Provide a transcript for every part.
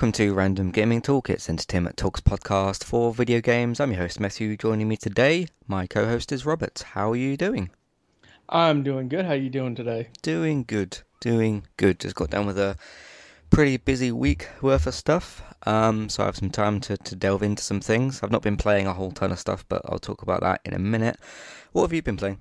welcome to Random Gaming Talk. It's Entertainment Talks podcast for video games. I'm your host Matthew. Joining me today, my co-host is Robert. How are you doing? I'm doing good. How are you doing today? Doing good. Doing good. Just got done with a pretty busy week worth of stuff. Um, so I have some time to, to delve into some things. I've not been playing a whole ton of stuff, but I'll talk about that in a minute. What have you been playing?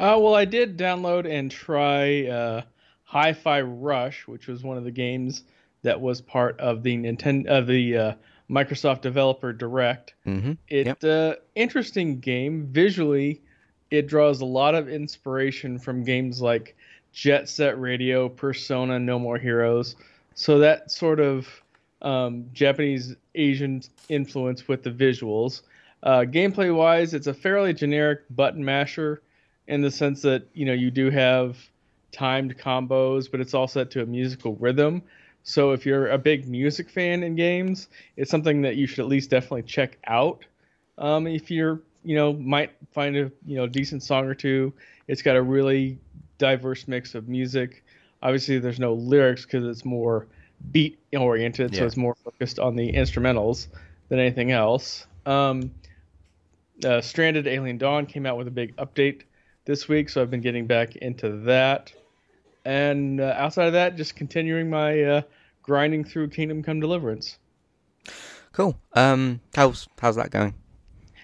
Uh, well, I did download and try uh, Hi-Fi Rush, which was one of the games that was part of the Nintendo of the uh, Microsoft Developer Direct. Mm-hmm. It's Yep. uh, interesting game visually. It draws a lot of inspiration from games like Jet Set Radio, Persona, No More Heroes. So that sort of um, Japanese Asian influence with the visuals. Uh, gameplay wise, it's a fairly generic button masher in the sense that you know you do have timed combos, but it's all set to a musical rhythm. So if you're a big music fan in games, it's something that you should at least definitely check out. Um, if you're, you know, might find a you know decent song or two. It's got a really diverse mix of music. Obviously, there's no lyrics because it's more beat oriented, so it's more focused on the instrumentals than anything else. Um, uh, Stranded Alien Dawn came out with a big update this week, so I've been getting back into that. And uh, outside of that, just continuing my uh, grinding through Kingdom Come Deliverance. Cool. Um, how's how's that going?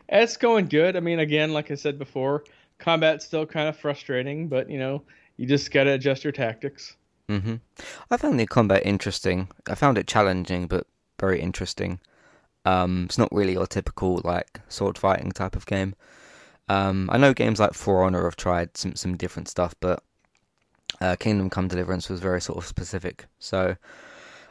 It's going good. I mean, again, like I said before, combat's still kind of frustrating, but you know, you just gotta adjust your tactics. Mm-hmm. I found the combat interesting. I found it challenging, but very interesting. Um, it's not really your typical like sword fighting type of game. Um, I know games like For Honor have tried some some different stuff, but uh, Kingdom Come Deliverance was very sort of specific. So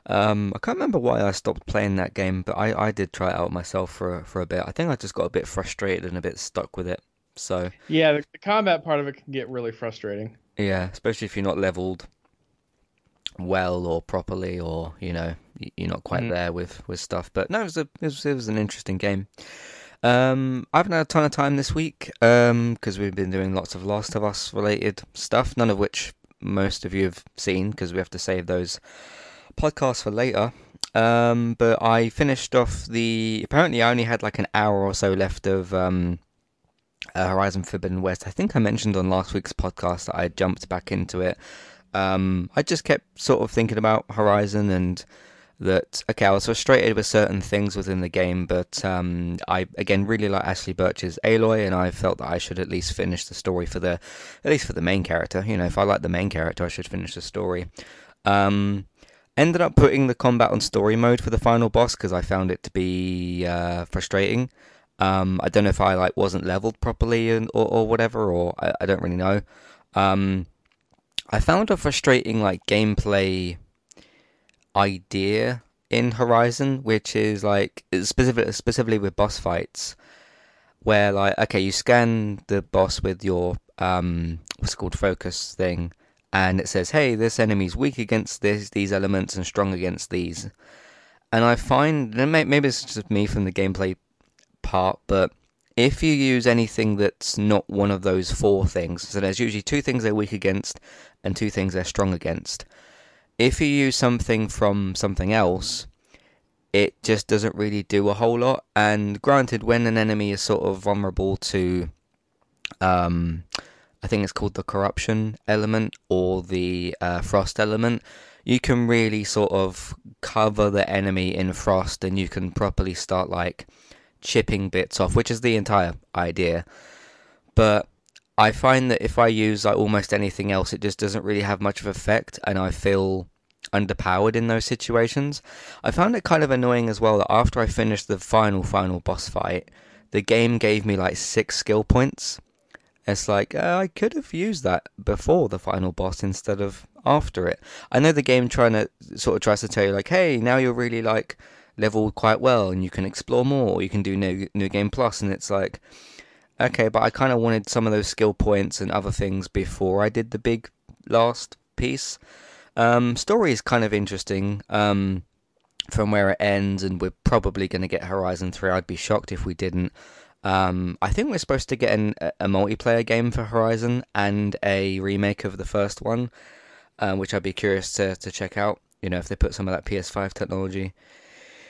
um, I can't remember why I stopped playing that game, but I, I did try it out myself for a- for a bit. I think I just got a bit frustrated and a bit stuck with it. So Yeah, the, the combat part of it can get really frustrating. yeah, especially if you're not leveled well or properly, or you know you're not quite Mhm. there with with stuff. But no, it was a it was, it was an interesting game. Um, I haven't had a ton of time this week um because we've been doing lots of Last of Us related stuff, none of which most of you have seen because we have to save those podcasts for later. Um, but I finished off the. Apparently, I only had like an hour or so left of um, uh, Horizon Forbidden West. I think I mentioned on last week's podcast that I jumped back into it. Um, I just kept sort of thinking about Horizon and that okay, I was frustrated with certain things within the game, but um, I again really like Ashly Burch's Aloy, and I felt that I should at least finish the story for the at least for the main character. You know, if I like the main character, I should finish the story. Um, ended up putting the combat on story mode for the final boss because I found it to be uh, frustrating. Um, I don't know if I like wasn't leveled properly and, or, or whatever, or I, I don't really know. Um, I found a frustrating like gameplay idea in Horizon, which is like specific, specifically with boss fights, where like okay, you scan the boss with your um, what's called focus thing, and it says, hey, this enemy's weak against this, these elements and strong against these. And I find maybe it's just me from the gameplay part, but if you use anything that's not one of those four things, so there's usually two things they're weak against and two things they're strong against. If you use something from something else, it just doesn't really do a whole lot. And granted, when an enemy is sort of vulnerable to, um, I think it's called the corruption element or the uh, frost element, you can really sort of cover the enemy in frost and you can properly start like chipping bits off, which is the entire idea. But I find that if I use like almost anything else, it just doesn't really have much of effect, and I feel underpowered in those situations. I found it kind of annoying as well that after I finished the final final boss fight, the game gave me like six skill points. It's like uh, I could have used that before the final boss instead of after it. I know the game trying to sort of tries to tell you like, hey, now you're really like leveled quite well and you can explore more. Or you can do new new game plus, and it's like, okay, but I kind of wanted some of those skill points and other things before I did the big last piece. Um, story is kind of interesting. Um, from where it ends, and we're probably going to get Horizon 3. I'd be shocked if we didn't. Um, I think we're supposed to get an, a multiplayer game for Horizon and a remake of the first one, uh, which I'd be curious to, to check out. you know, if they put some of that PS5 technology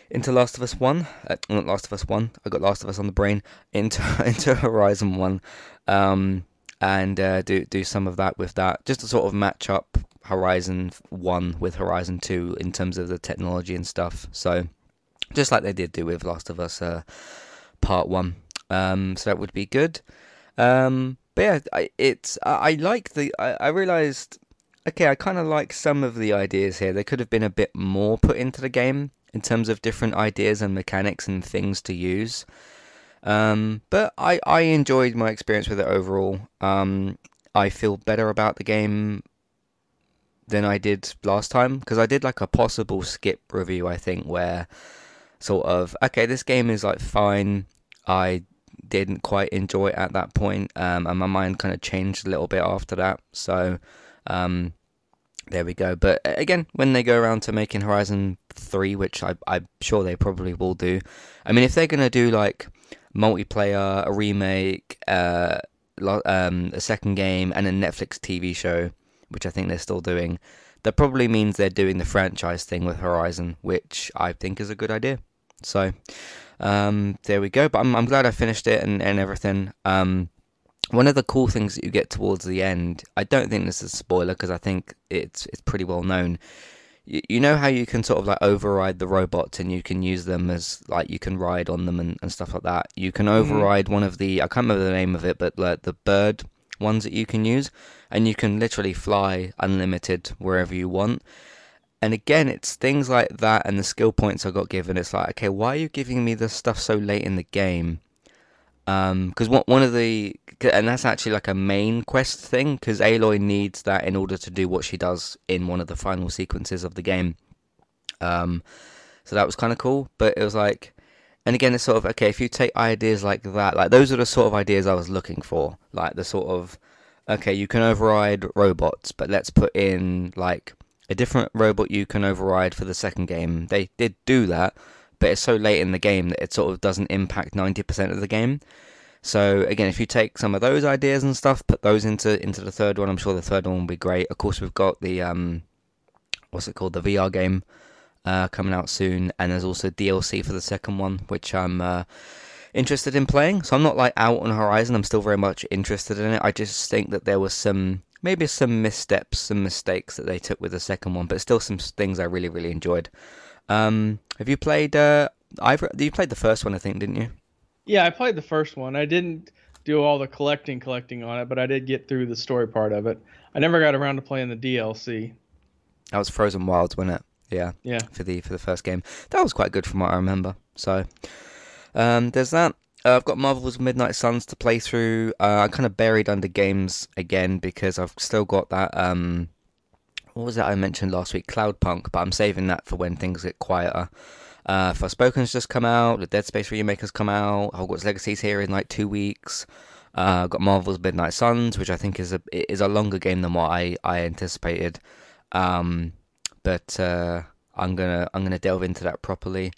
into Last of Us One, uh, not Last of Us One. I got Last of Us on the brain into into Horizon One, um, and uh, do do some of that with that, just to sort of match up Horizon One with Horizon Two in terms of the technology and stuff. So, just like they did do with Last of Us uh, Part One. Um, so that would be good. Um, but yeah, I, it's I, like the I, I realized okay, I kind of like some of the ideas here. They could have been a bit more put into the game in terms of different ideas and mechanics and things to use. Um, but I, I enjoyed my experience with it overall. Um, I feel better about the game than I did last time because I did like a possible skip review, I think, where sort of, okay, this game is like fine. I didn't quite enjoy it at that point, um, and my mind kind of changed a little bit after that. So, um, there we go. But again, when they go around to making Horizon 3, which I, I'm sure they probably will do, I mean, if they're going to do like multiplayer, a remake, uh, um, a second game, and a Netflix TV show, which I think they're still doing, that probably means they're doing the franchise thing with Horizon, which I think is a good idea. So, um, there we go. But I'm, I'm glad I finished it and, and everything. Um, one of the cool things that you get towards the end, I don't think this is a spoiler because I think it's it's pretty well known. You, you know how you can sort of like override the robots and you can use them as like you can ride on them and, and stuff like that. You can mm-hmm. override mm-hmm. one of the I can't remember the name of it, but like the bird ones that you can use, and you can literally fly unlimited wherever you want. And again, it's things like that and the skill points I got given. It's like, okay, why are you giving me this stuff so late in the game? Because um, one of the and that's actually like a main quest thing because Aloy needs that in order to do what she does in one of the final sequences of the game. Um, so that was kind of cool, but it was like, and again, it's sort of okay if you take ideas like that, like those are the sort of ideas I was looking for, like the sort of okay, you can override robots, but let's put in like a different robot you can override for the second game. They did do that, but it's so late in the game that it sort of doesn't impact 90% of the game. So again, if you take some of those ideas and stuff, put those into into the third one, I'm sure the third one will be great. Of course, we've got the um, what's it called, the VR game uh, coming out soon, and there's also DLC for the second one, which I'm uh, interested in playing. So I'm not like out on Horizon. I'm still very much interested in it. I just think that there was some maybe some missteps, some mistakes that they took with the second one, but still some things I really really enjoyed. Um, have you played? Uh, I've you played the first one, I think, didn't you? Yeah, I played the first one. I didn't do all the collecting collecting on it, but I did get through the story part of it. I never got around to playing the DLC. That was Frozen Wilds, wasn't it? Yeah. Yeah. For the for the first game, that was quite good from what I remember. So, um, there's that. Uh, I've got Marvel's Midnight Suns to play through. Uh, I'm kind of buried under games again because I've still got that um, what was it I mentioned last week? Cloudpunk, but I'm saving that for when things get quieter. Uh, Forspoken's just come out. The Dead Space remake has come out. Hogwarts Legacy's here in like two weeks. Uh, got Marvel's Midnight Suns, which I think is a is a longer game than what I I anticipated. Um, but uh, I'm gonna I'm gonna delve into that properly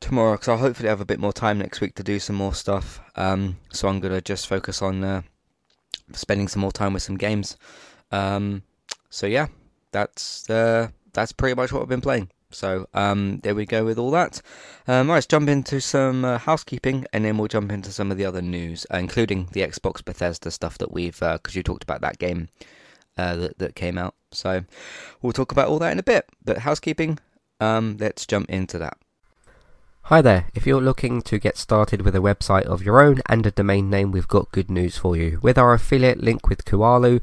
tomorrow because I'll hopefully have a bit more time next week to do some more stuff. Um, so I'm gonna just focus on uh, spending some more time with some games. Um, so yeah, that's uh, that's pretty much what I've been playing. So um, there we go with all that. Um, right, let's jump into some uh, housekeeping, and then we'll jump into some of the other news, uh, including the Xbox Bethesda stuff that we've because uh, you talked about that game uh, that that came out. So we'll talk about all that in a bit. But housekeeping, um, let's jump into that. Hi there, if you're looking to get started with a website of your own and a domain name, we've got good news for you. With our affiliate link with Kualu,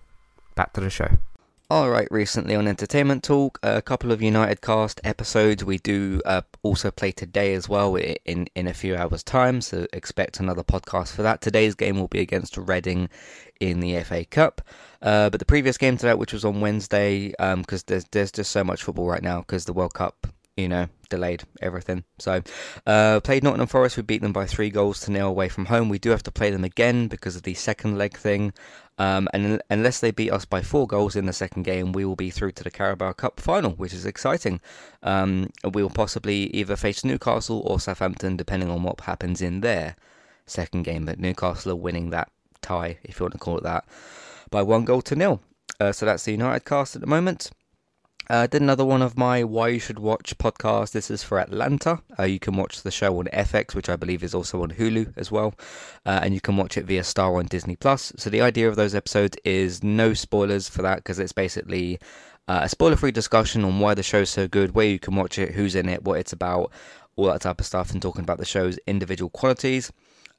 Back to the show. Alright, recently on Entertainment Talk, a couple of United Cast episodes. We do uh, also play today as well in, in a few hours' time, so expect another podcast for that. Today's game will be against Reading in the FA Cup. Uh, but the previous game to that, which was on Wednesday, because um, there's, there's just so much football right now, because the World Cup you know, delayed everything. So, uh, played Nottingham Forest. We beat them by three goals to nil away from home. We do have to play them again because of the second leg thing. Um, and unless they beat us by four goals in the second game, we will be through to the Carabao Cup final, which is exciting. Um, we will possibly either face Newcastle or Southampton, depending on what happens in their second game. But Newcastle are winning that tie, if you want to call it that, by one goal to nil. Uh, so that's the United cast at the moment. Uh, did another one of my Why You Should Watch podcast. This is for Atlanta. Uh, you can watch the show on FX, which I believe is also on Hulu as well. Uh, and you can watch it via Star on Disney Plus. So the idea of those episodes is no spoilers for that because it's basically uh, a spoiler free discussion on why the show's so good, where you can watch it, who's in it, what it's about, all that type of stuff, and talking about the show's individual qualities.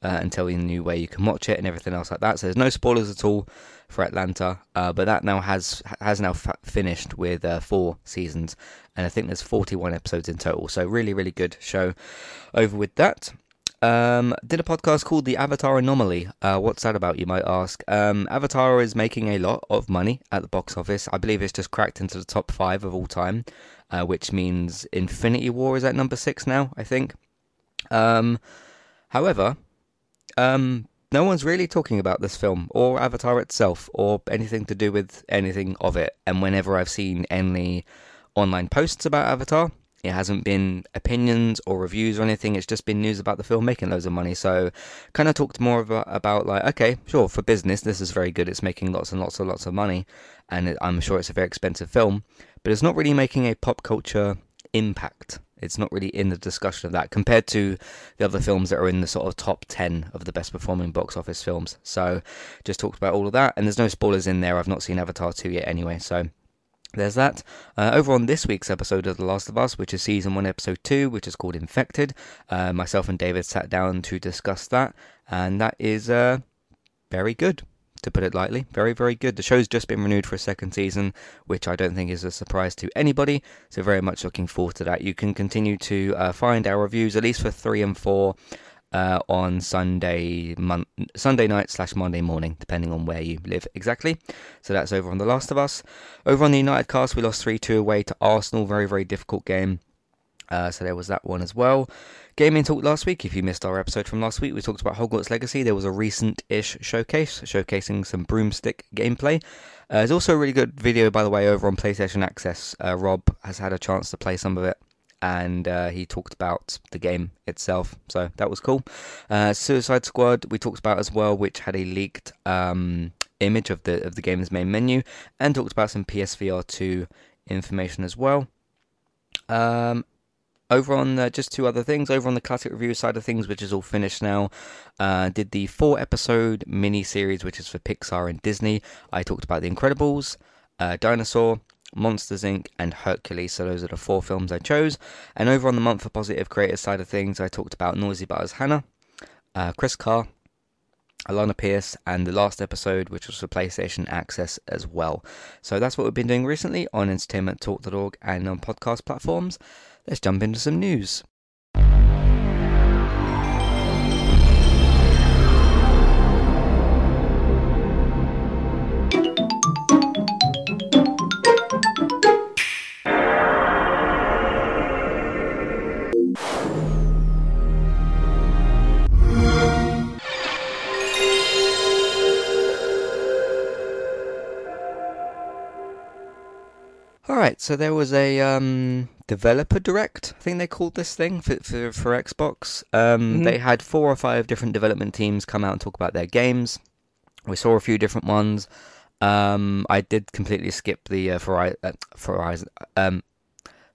Uh, and telling you the new way you can watch it and everything else like that. So there's no spoilers at all for Atlanta, uh, but that now has has now fa- finished with uh, four seasons, and I think there's 41 episodes in total. So really, really good show. Over with that. Um, did a podcast called The Avatar Anomaly. Uh, what's that about, you might ask? Um, Avatar is making a lot of money at the box office. I believe it's just cracked into the top five of all time, uh, which means Infinity War is at number six now, I think. Um, however, um, no one's really talking about this film or Avatar itself or anything to do with anything of it. And whenever I've seen any online posts about Avatar, it hasn't been opinions or reviews or anything. It's just been news about the film making loads of money. So, kind of talked more about, about like, okay, sure, for business, this is very good. It's making lots and lots and lots of money, and it, I'm sure it's a very expensive film, but it's not really making a pop culture impact. It's not really in the discussion of that compared to the other films that are in the sort of top 10 of the best performing box office films. So just talked about all of that. And there's no spoilers in there. I've not seen Avatar 2 yet anyway. So there's that. Uh, over on this week's episode of The Last of Us, which is season 1, episode 2, which is called Infected, uh, myself and David sat down to discuss that. And that is uh, very good to put it lightly. Very, very good. The show's just been renewed for a second season, which I don't think is a surprise to anybody. So, very much looking forward to that. You can continue to uh, find our reviews, at least for three and four. Uh, on Sunday mon- Sunday night slash Monday morning, depending on where you live exactly. So that's over on The Last of Us. Over on the United cast, we lost 3 2 away to Arsenal. Very, very difficult game. Uh, so there was that one as well. Gaming talk last week. If you missed our episode from last week, we talked about Hogwarts Legacy. There was a recent-ish showcase showcasing some broomstick gameplay. Uh, there's also a really good video, by the way, over on PlayStation Access. Uh, Rob has had a chance to play some of it, and uh, he talked about the game itself. So that was cool. Uh, Suicide Squad we talked about as well, which had a leaked um, image of the of the game's main menu, and talked about some PSVR 2 information as well. Um, over on uh, just two other things, over on the classic review side of things, which is all finished now, uh, did the four episode mini series, which is for Pixar and Disney. I talked about The Incredibles, uh, Dinosaur, Monsters Inc., and Hercules. So those are the four films I chose. And over on the month for positive creators side of things, I talked about Noisy Butters Hannah, uh, Chris Carr, Alana Pierce, and the last episode, which was for PlayStation Access as well. So that's what we've been doing recently on entertainmenttalk.org and on podcast platforms. Let's jump into some news. Right, so there was a um, developer direct. I think they called this thing for for, for Xbox. Um, Mhm. They had four or five different development teams come out and talk about their games. We saw a few different ones. Um, I did completely skip the uh, Horizon, uh, um,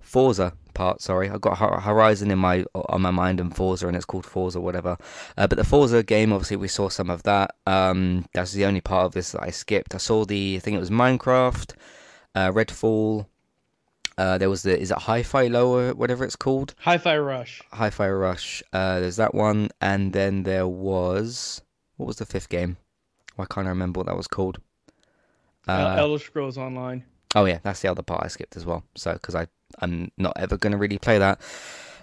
Forza part. Sorry, I've got Horizon in my on my mind and Forza, and it's called Forza, whatever. Uh, but the Forza game, obviously, we saw some of that. Um, that's the only part of this that I skipped. I saw the, I think it was Minecraft, uh, Redfall. Uh, there was the, is it Hi-Fi Lower, whatever it's called, Hi-Fi Rush. Hi-Fi Rush. Uh, there's that one, and then there was what was the fifth game? Why can't I remember what that was called? Uh, Elder Scrolls Online. Oh yeah, that's the other part I skipped as well. So because I I'm not ever going to really play that.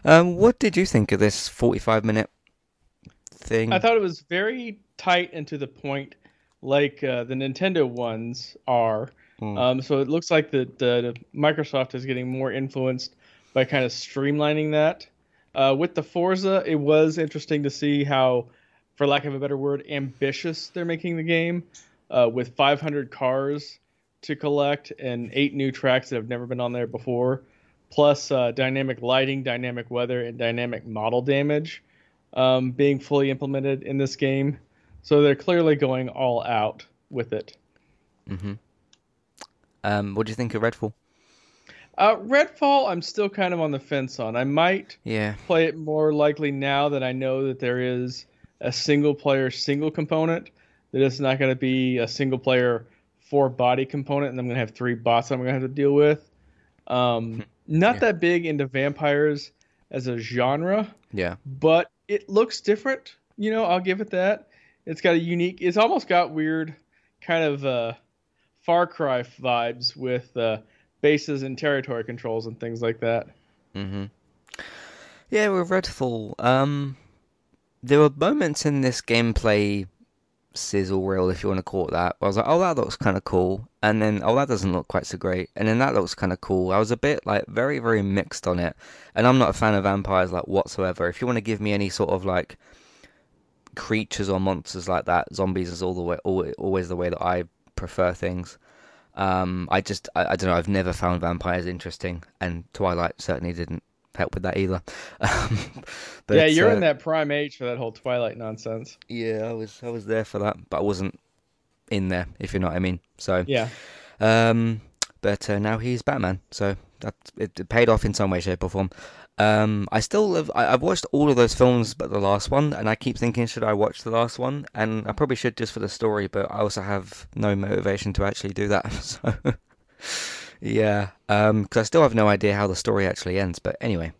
Um, what did you think of this 45 minute thing? I thought it was very tight and to the point, like uh, the Nintendo ones are. Hmm. Um, so it looks like that the, Microsoft is getting more influenced by kind of streamlining that. Uh, with the Forza, it was interesting to see how, for lack of a better word, ambitious they're making the game, uh, with 500 cars to collect and eight new tracks that have never been on there before, plus uh, dynamic lighting, dynamic weather, and dynamic model damage um, being fully implemented in this game. So they're clearly going all out with it. hmm Um, what do you think of Redfall? Uh, Redfall, I'm still kind of on the fence on. I might Yeah. play it more likely now that I know that there is a single player single component, that it's not going to be a single player four body component, and I'm going to have three bots I'm going to have to deal with. Um, not Yeah. that big into vampires as a genre, Yeah. but it looks different. You know, I'll give it that. It's got a unique. It's almost got weird, kind of uh, Far Cry vibes with uh, bases and territory controls and things like that. hmm Yeah, with Redfall, um, there were moments in this gameplay sizzle reel, if you want to call it that. where I was like, oh, that looks kind of cool, and then oh, that doesn't look quite so great, and then that looks kind of cool. I was a bit like very, very mixed on it, and I'm not a fan of vampires like whatsoever. If you want to give me any sort of like creatures or monsters like that, zombies is all the way, al- always the way that I prefer things. Um, I just, I, I don't know. I've never found vampires interesting, and Twilight certainly didn't help with that either. Um, but, yeah, you're uh, in that prime age for that whole Twilight nonsense. Yeah, I was, I was there for that, but I wasn't in there, if you know what I mean. So, Yeah. um, but uh, now he's Batman, so that it, it paid off in some way, shape, or form. Um, I still have, I, I've watched all of those films, but the last one, and I keep thinking, should I watch the last one? And I probably should just for the story, but I also have no motivation to actually do that. So, yeah, um, because I still have no idea how the story actually ends. But anyway,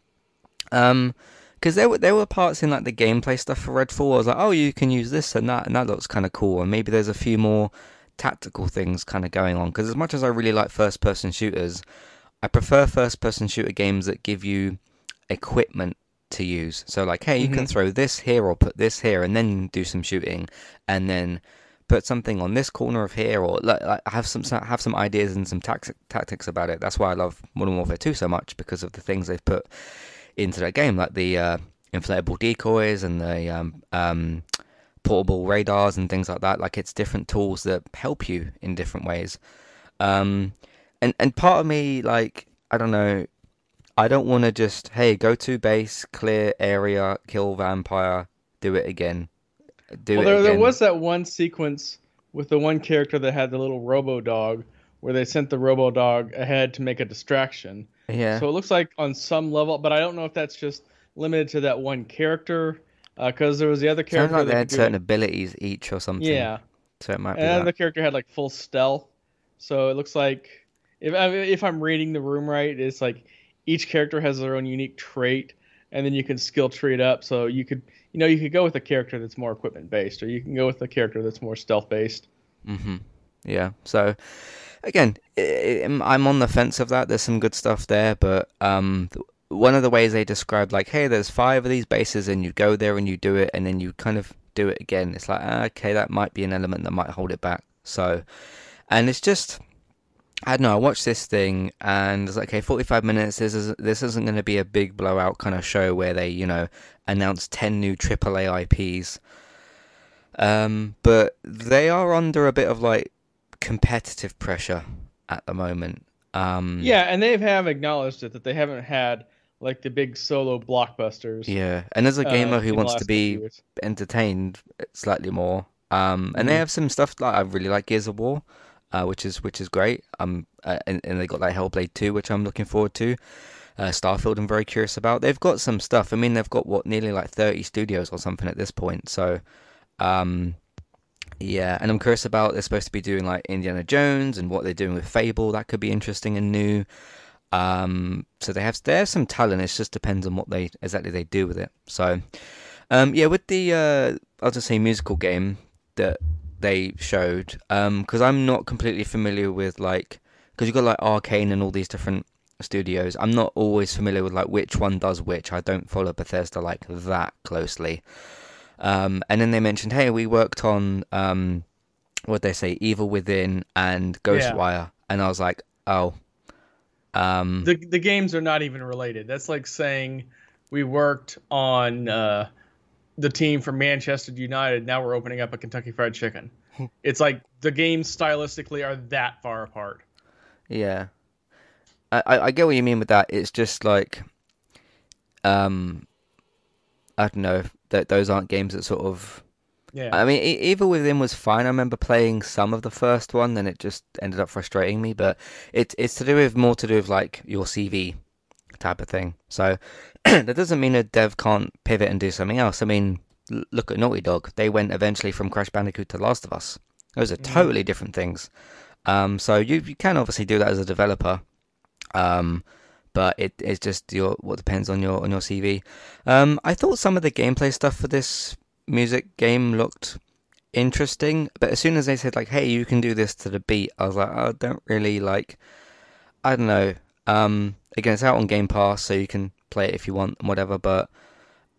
um, because there were there were parts in like the gameplay stuff for Redfall. I was like, oh, you can use this and that, and that looks kind of cool. And maybe there's a few more tactical things kind of going on. Because as much as I really like first person shooters, I prefer first person shooter games that give you equipment to use. So like, hey, you can Mhm. throw this here or put this here, and then do some shooting, and then put something on this corner of here, or like, have some have some ideas and some tactics tactics about it. That's why I love Modern Warfare 2 so much because of the things they've put into that game, like the uh, inflatable decoys and the um, um, portable radars and things like that. Like it's different tools that help you in different ways. Um, and and part of me, like I don't know, I don't want to just hey go to base, clear area, kill vampire, do it again. Do well, it there, there was that one sequence with the one character that had the little robo dog where they sent the robo dog ahead to make a distraction. yeah. So it looks like on some level, but I don't know if that's just limited to that one character uh, because there was the other character. Sounds like that they had certain like- abilities each or something. yeah, So it might be and that. another character had like full stealth. So it looks like if if I'm reading the room right, it's like each character has their own unique trait, and then you can skill tree it up. So you could you know you could go with a character that's more equipment based, or you can go with a character that's more stealth based. Mm-hmm. Yeah. So again, I'm on the fence of that. There's some good stuff there, but um, one of the ways they described like, hey, there's five of these bases, and you go there and you do it, and then you kind of do it again. It's like, ah, okay, that might be an element that might hold it back. So, and it's just. I don't know. I watched this thing and it's like, okay, 45 minutes. This is this isn't going to be a big blowout kind of show where they, you know, announce 10 new AAA IPs. Um, but they are under a bit of like competitive pressure at the moment. Um, Yeah, and they have acknowledged it that they haven't had like the big solo blockbusters. yeah. And as a uh, gamer in who wants to be entertained slightly more. Um, and they Mhm. have some stuff like I really like Gears of War, uh, which is which is great. Um, uh, and, and they got like Hellblade 2, which I'm looking forward to. Uh, Starfield, I'm very curious about. They've got some stuff. I mean, they've got what nearly like 30 studios or something at this point. So, um, yeah. And I'm curious about they're supposed to be doing like Indiana Jones and what they're doing with Fable. That could be interesting and new. Um, so they have they have some talent. It just depends on what they exactly they do with it. So, um, yeah, with the uh, I'll just say musical game that they showed, um, because I'm not completely familiar with like because you've got like Arkane and all these different studios. I'm not always familiar with like which one does which. I don't follow Bethesda like that closely. Um, and then they mentioned, hey, we worked on um, what they say, Evil Within and Ghostwire, and I was like, oh, um, The the games are not even related. That's like saying we worked on uh, the team from Manchester United. Now we're opening up a Kentucky Fried Chicken. it's like the games stylistically are that far apart. Yeah, I, I I get what you mean with that. It's just like, um, I don't know that those aren't games that sort of. Yeah. I mean, Evil Within was fine. I remember playing some of the first one, then it just ended up frustrating me. But it's it's to do with more to do with like your CV type of thing. So that doesn't mean a dev can't pivot and do something else. I mean, look at Naughty Dog. They went eventually from Crash Bandicoot to Last of Us. Those are Mhm. totally different things. Um, so you you can obviously do that as a developer. Um, but it it's just your what depends on your on your CV. Um, I thought some of the gameplay stuff for this music game looked interesting, but as soon as they said like, "Hey, you can do this to the beat," I was like, "I don't really like." I don't know. Um, again, it's out on Game Pass, so you can play it if you want and whatever. But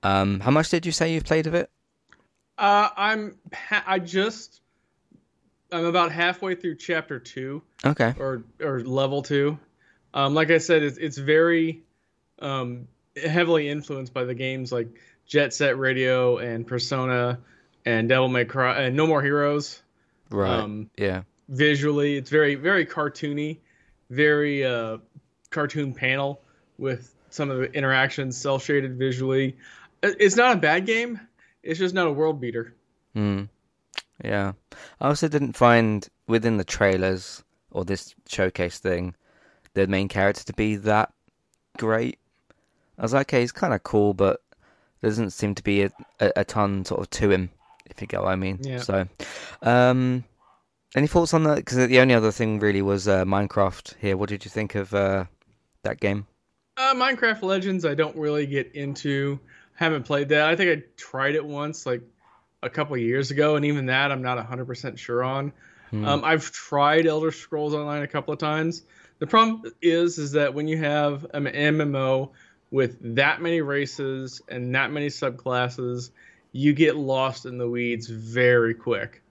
um, how much did you say you've played of it? Uh, I'm ha- I just I'm about halfway through chapter two Okay. or or level two. Um, like I said, it's it's very um, heavily influenced by the games like Jet Set Radio and Persona and Devil May Cry and No More Heroes. Right. Um, yeah. visually, it's very very cartoony, very uh, cartoon panel with some of the interactions cell shaded visually. It's not a bad game. It's just not a world beater. Hmm. Yeah. I also didn't find within the trailers or this showcase thing the main character to be that great. I was like, okay, he's kind of cool, but there doesn't seem to be a, a, a ton sort of to him, if you get what I mean. Yeah. So, um, any thoughts on that? Because the only other thing really was uh, Minecraft here. What did you think of uh, that game? Uh, Minecraft Legends, I don't really get into. Haven't played that. I think I tried it once, like a couple years ago, and even that I'm not 100% sure on. Hmm. Um, I've tried Elder Scrolls Online a couple of times. The problem is, is that when you have an MMO with that many races and that many subclasses, you get lost in the weeds very quick.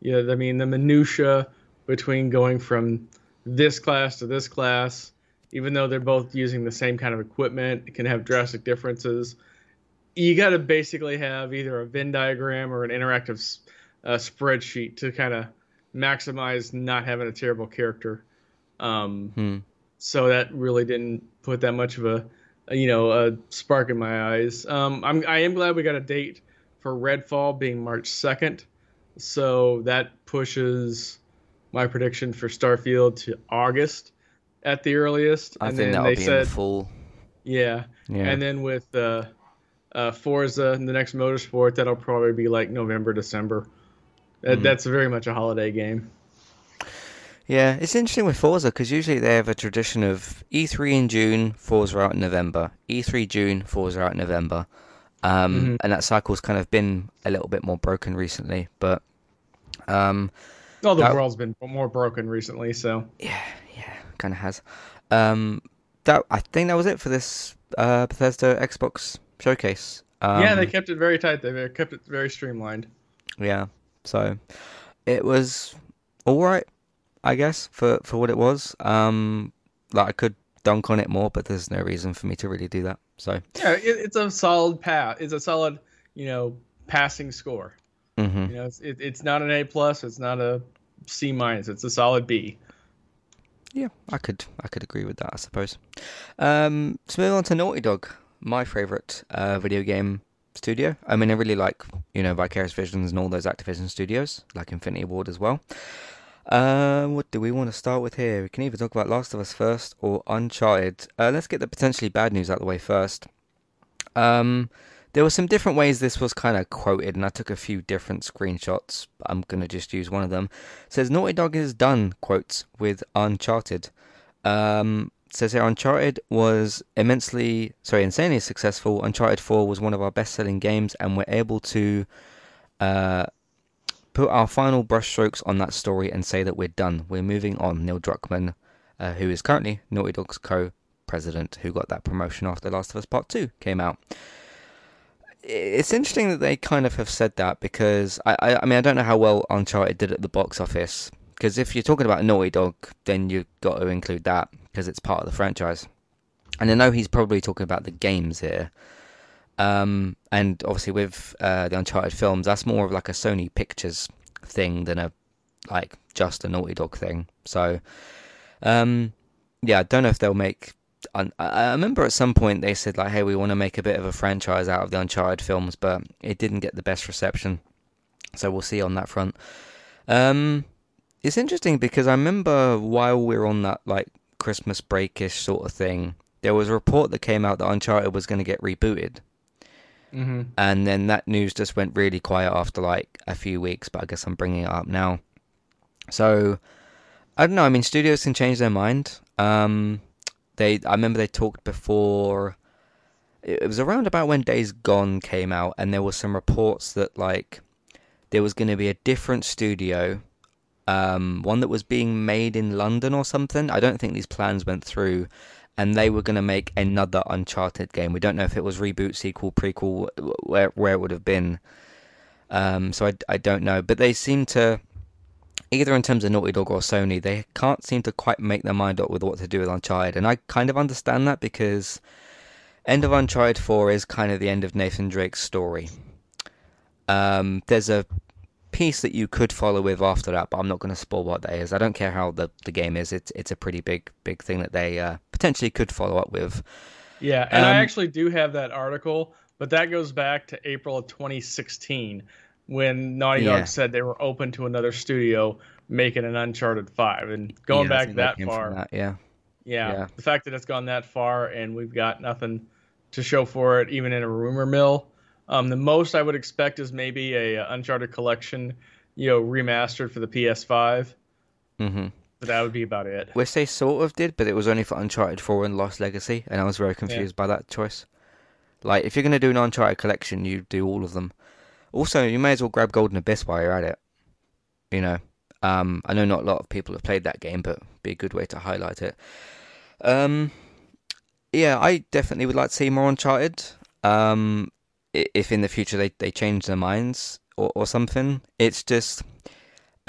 Yeah, I mean the minutia between going from this class to this class, even though they're both using the same kind of equipment, it can have drastic differences. You got to basically have either a Venn diagram or an interactive uh, spreadsheet to kind of maximize not having a terrible character. Um, Hmm. so that really didn't put that much of a, a, you know a spark in my eyes. Um, I'm I am glad we got a date for Redfall being March second, so that pushes my prediction for Starfield to August at the earliest. I and think then that'll they be in said the fall. yeah, Yeah. and then with uh, uh, Forza and the next Motorsport, that'll probably be like November December. That, Mhm. That's very much a holiday game. Yeah, it's interesting with Forza because usually they have a tradition of E3 in June, Forza out in November. E3 June, Forza out in November. Um, Mhm. And that cycle's kind of been a little bit more broken recently. But um, Well, the That- world's been more broken recently, so yeah, yeah, kind of has. Um, that I think that was it for this uh, Bethesda Xbox showcase. Um, yeah, they kept it very tight. They kept it very streamlined. Yeah, so it was all right, I guess, for for what it was. Um, like I could dunk on it more, but there's no reason for me to really do that. So, Yeah, it, it's a solid pass. It's a solid, you know, passing score. Mm-hmm. You know, it's it, it's not an A plus. It's not a C minus. It's a solid B. Yeah, I could I could agree with that, I suppose. Um, so moving on to Naughty Dog, my favourite uh, video game studio. I mean, I really like you know Vicarious Visions and all those Activision studios, like Infinity Ward as well. Uh, what do we want to start with here? We can either talk about Last of Us first or Uncharted. Uh, let's get the potentially bad news out of the way first. Um, there were some different ways this was kind of quoted, and I took a few different screenshots. I'm going to just use one of them. It says Naughty Dog is done, quotes, with Uncharted. Um, says here Uncharted was immensely, sorry, insanely successful. Uncharted 4 was one of our best selling games, and we're able to uh, put our final brushstrokes on that story and say that we're done. We're moving on. Neil Druckmann, uh, who is currently Naughty Dog's co president, who got that promotion after Last of Us Part 2 came out it's interesting that they kind of have said that because I, I, I mean I don't know how well Uncharted did at the box office because if you're talking about Naughty Dog then you've got to include that because it's part of the franchise. And I know he's probably talking about the games here um, and obviously with uh, the Uncharted films that's more of like a Sony Pictures thing than a like just a Naughty Dog thing. So um, yeah I don't know if they'll make I, I remember at some point they said like, "Hey, we want to make a bit of a franchise out of the Uncharted films," but it didn't get the best reception. So we'll see on that front. Um, it's interesting because I remember while we were on that like Christmas breakish sort of thing, there was a report that came out that Uncharted was going to get rebooted. Mm-hmm. And then that news just went really quiet after like a few weeks, but I guess I'm bringing it up now. So I don't know. I mean, studios can change their mind. Um, they I remember they talked before it was around about when Days Gone came out and there were some reports that like there was going to be a different studio um, one that was being made in London or something. I don't think these plans went through and they were going to make another Uncharted game. We don't know if it was reboot, sequel, prequel, where where it would have been. Um, so I, I don't know, but they seem to either in terms of Naughty Dog or Sony, they can't seem to quite make their mind up with what to do with Uncharted. And I kind of understand that because end of Uncharted 4 is kind of the end of Nathan Drake's story. Um, there's a piece that you could follow with after that, but I'm not going to spoil what that is. I don't care how the, the game is. It's it's a pretty big big thing that they uh, potentially could follow up with. Yeah, and um, I actually do have that article, but that goes back to April of 2016 when Naughty Dog said they were open to another studio making an Uncharted Five, and going yeah, back that, that far, that, yeah. yeah, yeah, the fact that it's gone that far and we've got nothing to show for it, even in a rumor mill. Um, the most I would expect is maybe a, a Uncharted collection, you know, remastered for the PS5. Mm-hmm. But that would be about it. Which they sort of did, but it was only for Uncharted 4 and Lost Legacy, and I was very confused yeah. by that choice. Like, if you're going to do an Uncharted collection, you do all of them. Also, you may as well grab Golden Abyss while you're at it. You know, um, I know not a lot of people have played that game, but be a good way to highlight it. Um, yeah, I definitely would like to see more Uncharted. Um, if in the future they, they change their minds or, or something, it's just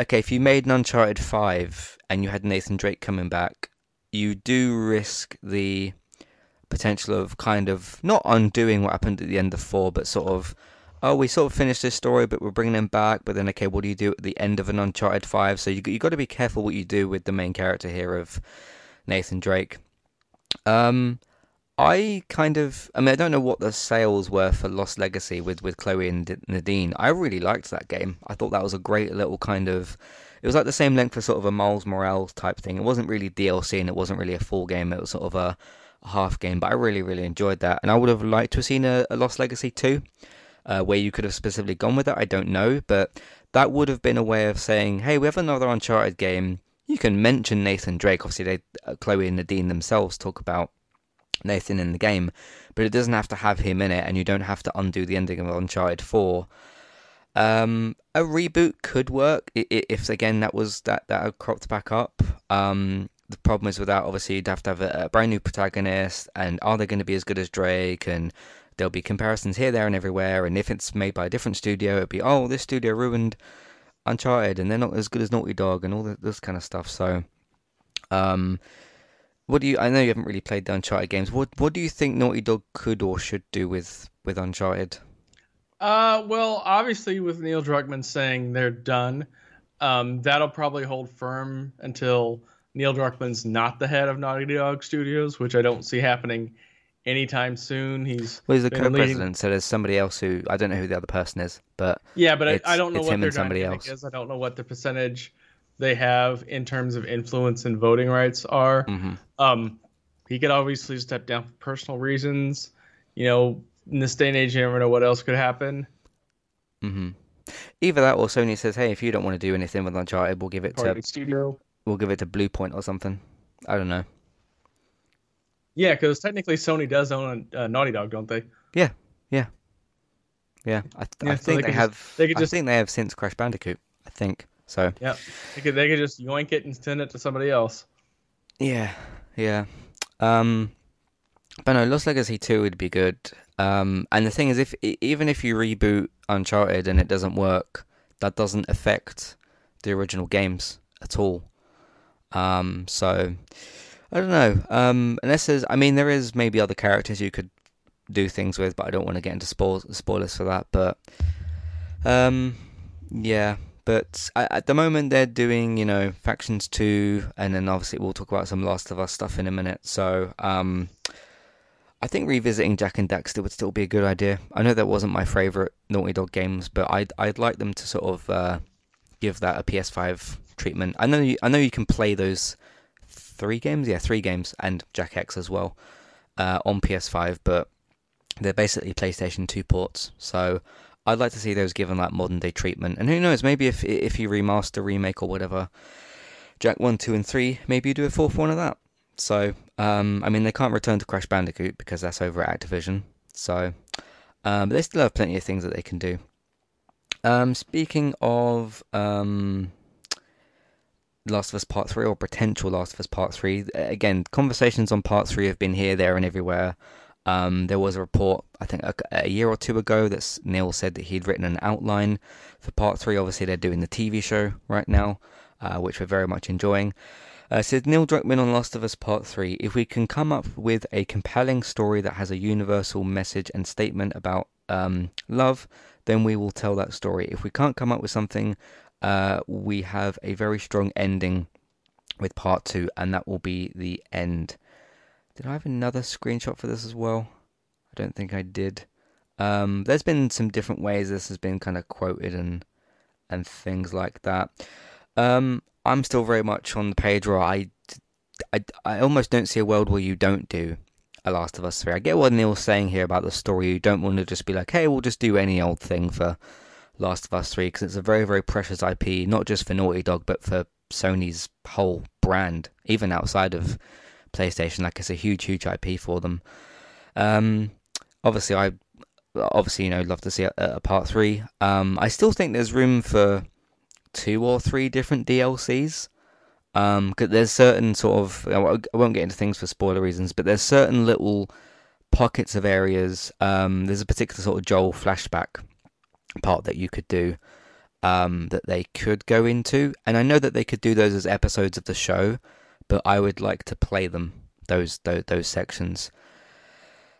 okay. If you made an Uncharted Five and you had Nathan Drake coming back, you do risk the potential of kind of not undoing what happened at the end of four, but sort of oh, we sort of finished this story, but we're bringing him back. But then, okay, what do you do at the end of an Uncharted 5? So you you got to be careful what you do with the main character here of Nathan Drake. Um, I kind of, I mean, I don't know what the sales were for Lost Legacy with with Chloe and Nadine. I really liked that game. I thought that was a great little kind of. It was like the same length as sort of a Miles Morales type thing. It wasn't really DLC and it wasn't really a full game. It was sort of a, half game, but I really, really enjoyed that. And I would have liked to have seen a, a Lost Legacy too. Uh, where you could have specifically gone with it, I don't know, but that would have been a way of saying, hey, we have another Uncharted game. You can mention Nathan Drake. Obviously, they, uh, Chloe and Nadine themselves talk about Nathan in the game, but it doesn't have to have him in it, and you don't have to undo the ending of Uncharted 4. Um, a reboot could work if, again, that was that that cropped back up. Um, the problem is with that, obviously, you'd have to have a, a brand new protagonist, and are they going to be as good as Drake? And there'll be comparisons here, there, and everywhere. And if it's made by a different studio, it'll be oh, this studio ruined Uncharted, and they're not as good as Naughty Dog, and all this kind of stuff. So, um, what do you? I know you haven't really played the Uncharted games. What What do you think Naughty Dog could or should do with with Uncharted? Uh, well, obviously, with Neil Druckmann saying they're done, um, that'll probably hold firm until Neil Druckmann's not the head of Naughty Dog Studios, which I don't see happening anytime soon. He's well, he's the been co-president, leading- so there's somebody else who I don't know who the other person is, but Yeah, but I, I don't know it's what him their and somebody else. is. I don't know what the percentage they have in terms of influence and voting rights are. mhm. Um, he could obviously step down for personal reasons. You know, in this day and age, you never know what else could happen. hmm Either that or Sony says, "Hey, if you don't want to do anything with Uncharted, we'll give it to Party studio. we'll give it to Bluepoint or something." I don't know. Yeah, because technically Sony does own uh, Naughty Dog, don't they? Yeah, I, th- Yeah, I so think they, just- have. they could I just- think they have since Crash Bandicoot. I think so. Yeah, they could they could just yoink it and send it to somebody else. Yeah, yeah. Um, but no, Lost Legacy 2 would be good. Um, and the thing is, if even if you reboot Uncharted and it doesn't work, that doesn't affect the original games at all. Um, so I don't know. Um, unless there's, I mean, there is maybe other characters you could do things with, but I don't want to get into spoil- spoilers for that. But um, yeah. But at the moment, they're doing, you know, Factions 2, and then obviously we'll talk about some Last of Us stuff in a minute. So, um, I think revisiting Jak and Daxter would still be a good idea. I know that wasn't my favorite Naughty Dog games, but I'd I'd like them to sort of uh, give that a PS5 treatment. I know you, I know you can play those three games, yeah, three games, and Jak X as well uh, on PS5, but they're basically PlayStation 2 ports. So I'd like to see those given that modern day treatment. And who knows, maybe if if you remaster, remake, or whatever, Jak one, two, and three, maybe you do a fourth one of that. So, um, I mean, they can't return to Crash Bandicoot because that's over at Activision. So, um, they still have plenty of things that they can do. Um, speaking of um, Last of Us Part Three or potential Last of Us Part Three, again, conversations on Part Three have been here, there, and everywhere. Um, there was a report, I think, a, a year or two ago that Neil said that he'd written an outline for Part Three. Obviously, they're doing the TV show right now, uh, which we're very much enjoying. Uh, said Neil Druckmann on Last of Us Part 3 If we can come up with a compelling story that has a universal message and statement about um, love, then we will tell that story. If we can't come up with something, uh, we have a very strong ending with Part 2, and that will be the end. Did I have another screenshot for this as well? I don't think I did. Um, there's been some different ways this has been kind of quoted and and things like that. Um, I'm still very much on the page where I, I, I almost don't see a world where you don't do a Last of Us 3. I get what Neil's saying here about the story. You don't want to just be like, hey, we'll just do any old thing for Last of Us 3 because it's a very, very precious IP, not just for Naughty Dog, but for Sony's whole brand, even outside of PlayStation. Like, it's a huge, huge IP for them. Um, obviously, I obviously, you know, love to see a, a part 3. Um, I still think there's room for two or three different DLCs. Um, 'cause there's certain sort of I won't- I won't get into things for spoiler reasons, but there's certain little pockets of areas. Um, there's a particular sort of Joel flashback part that you could do um, that they could go into, and I know that they could do those as episodes of the show, but I would like to play them those those, those sections.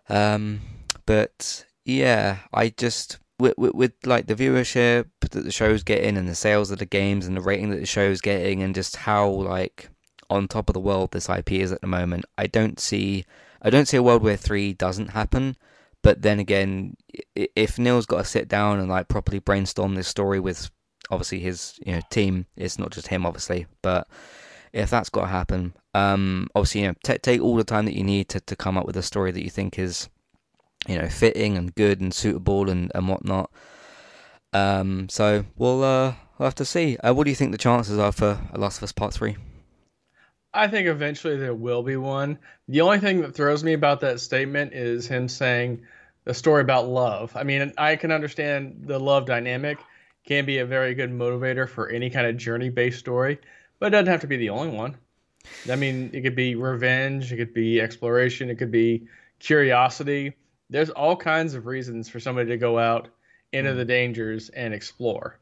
Um, but yeah, I just with, with, with like the viewership that the show's getting and the sales of the games and the rating that the show's getting and just how like on top of the world this IP is at the moment. I don't see I don't see a world where 3 doesn't happen. But then again, if Neil's got to sit down and like properly brainstorm this story with obviously his you know team, it's not just him obviously, but if that's got to happen, um, obviously you know t- take all the time that you need to, to come up with a story that you think is you know fitting and good and suitable and and whatnot. Um, so we'll uh, we'll have to see. Uh, what do you think the chances are for Last of Us Part Three? I think eventually there will be one. The only thing that throws me about that statement is him saying a story about love. I mean, I can understand the love dynamic can be a very good motivator for any kind of journey based story, but it doesn't have to be the only one. I mean, it could be revenge, it could be exploration, it could be curiosity. There's all kinds of reasons for somebody to go out into mm. the dangers and explore.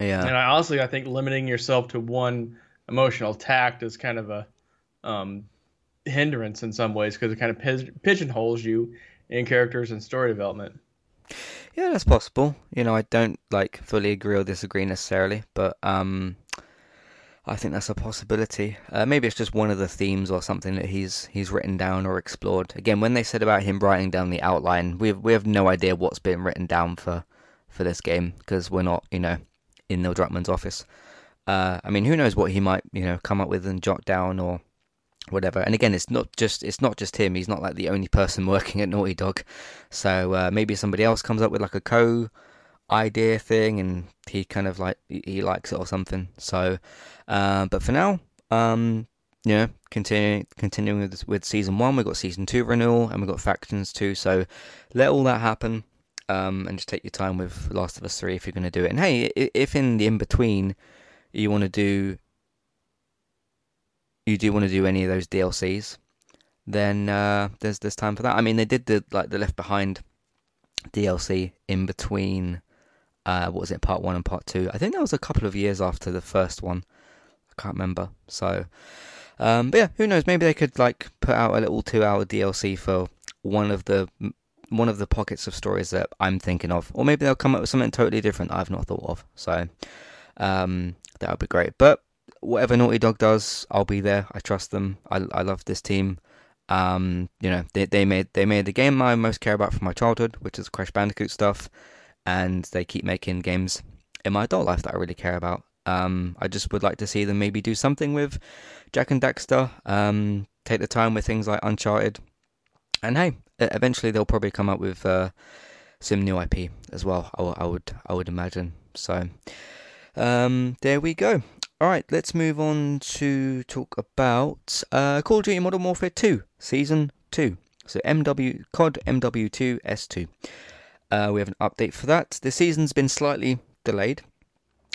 Yeah, And I honestly, I think limiting yourself to one emotional tact is kind of a um, hindrance in some ways because it kind of pigeonholes you in characters and story development. yeah, that's possible. You know, I don't like fully agree or disagree necessarily, but um, I think that's a possibility. Uh, maybe it's just one of the themes or something that he's he's written down or explored. Again, when they said about him writing down the outline, we have, we have no idea what's been written down for for this game because we're not, you know, in Neil Druckmann's office. Uh, I mean, who knows what he might, you know, come up with and jot down or whatever. And again, it's not just it's not just him. He's not like the only person working at Naughty Dog. So uh, maybe somebody else comes up with like a co idea thing, and he kind of like he likes it or something. So, uh, but for now, um, you know, continuing continuing with, with season one, we've got season two renewal, and we've got factions too. So let all that happen. Um, and just take your time with Last of Us 3 if you're going to do it. And hey, if in the in between you want to do you do want to do any of those DLCs, then uh, there's there's time for that. I mean, they did the like the Left Behind DLC in between. Uh, what was it, part one and part two? I think that was a couple of years after the first one. I can't remember. So, um, but yeah, who knows? Maybe they could like put out a little two-hour DLC for one of the one of the pockets of stories that I'm thinking of, or maybe they'll come up with something totally different I've not thought of. So, um, that would be great. But whatever Naughty Dog does, I'll be there. I trust them. I, I love this team. Um, you know, they, they made they made the game I most care about from my childhood, which is Crash Bandicoot stuff, and they keep making games in my adult life that I really care about. Um, I just would like to see them maybe do something with Jak and Daxter. Um, take the time with things like Uncharted, and hey, eventually they'll probably come up with uh, some new IP as well. I, I would I would imagine. So um, there we go. All right, let's move on to talk about uh, Call of Duty Modern Warfare 2 Season 2. So MW COD MW2 S2. Uh, we have an update for that. The season's been slightly delayed,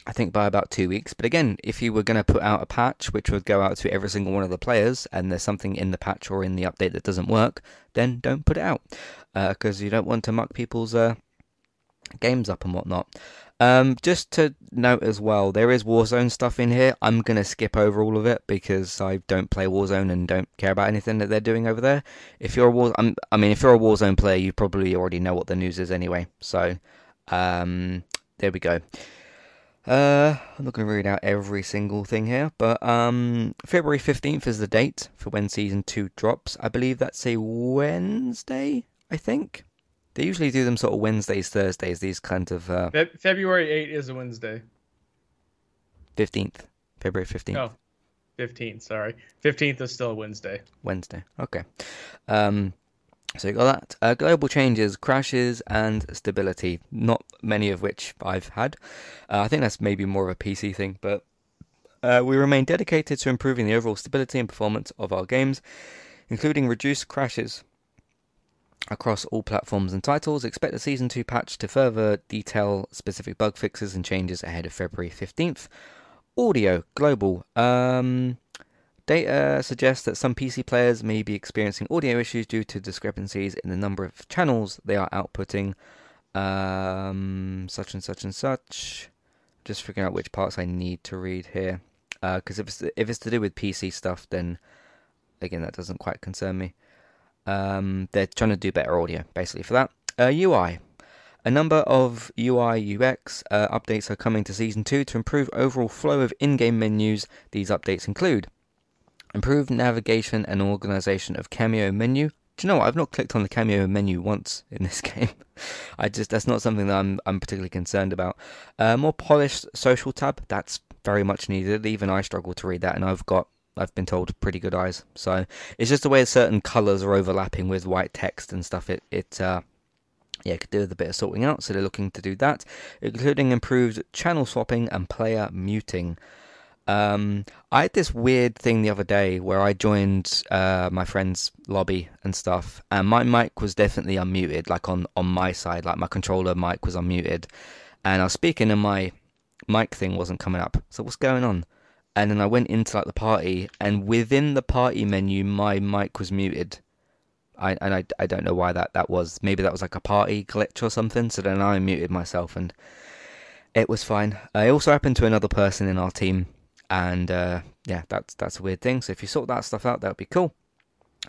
I think by about two weeks. But again, if you were going to put out a patch which would go out to every single one of the players, and there's something in the patch or in the update that doesn't work, then don't put it out because uh, you don't want to muck people's uh, games up and whatnot. Um, just to note as well, there is Warzone stuff in here. I'm gonna skip over all of it because I don't play Warzone and don't care about anything that they're doing over there. If you're a War, I'm, i mean, if you're a Warzone player, you probably already know what the news is anyway. So, um, there we go. Uh, I'm not going to read out every single thing here, but um, February 15th is the date for when season 2 drops. I believe that's a Wednesday, I think. They usually do them sort of Wednesdays, Thursdays. These kind of uh, Fe- February 8 is a Wednesday. Fifteenth, February fifteenth. Oh, 15th. Sorry, 15th is still a Wednesday. Wednesday. Okay. Um, so you got that. Uh, global changes, crashes, and stability. Not many of which I've had. Uh, I think that's maybe more of a PC thing, but uh, we remain dedicated to improving the overall stability and performance of our games, including reduced crashes across all platforms and titles. Expect the Season 2 patch to further detail specific bug fixes and changes ahead of February 15th. Audio Global. Um, data suggests that some PC players may be experiencing audio issues due to discrepancies in the number of channels they are outputting. Um, such and such and such. Just figuring out which parts I need to read here. Because uh, if, it's, if it's to do with PC stuff, then again, that doesn't quite concern me. Um, they're trying to do better audio, basically, for that. Uh, UI. A number of UI UX uh, updates are coming to Season 2 to improve overall flow of in game menus. These updates include improved navigation and organization of Camo menu. Do you know what? I've not clicked on the Camo menu once in this game. I just that's not something that I'm I'm particularly concerned about. Uh, more polished social tab. That's very much needed. Even I struggle to read that, and I've got I've been told pretty good eyes. So it's just the way certain colours are overlapping with white text and stuff. It it uh, yeah could do with a bit of sorting out. So they're looking to do that, including improved channel swapping and player muting. Um, I had this weird thing the other day where I joined uh, my friend's lobby and stuff, and my mic was definitely unmuted, like on, on my side, like my controller mic was unmuted, and I was speaking and my mic thing wasn't coming up. So what's going on? And then I went into like the party, and within the party menu, my mic was muted. I and I, I don't know why that that was. Maybe that was like a party glitch or something. So then I muted myself, and it was fine. It also happened to another person in our team, and uh, yeah, that's that's a weird thing. So if you sort that stuff out, that would be cool.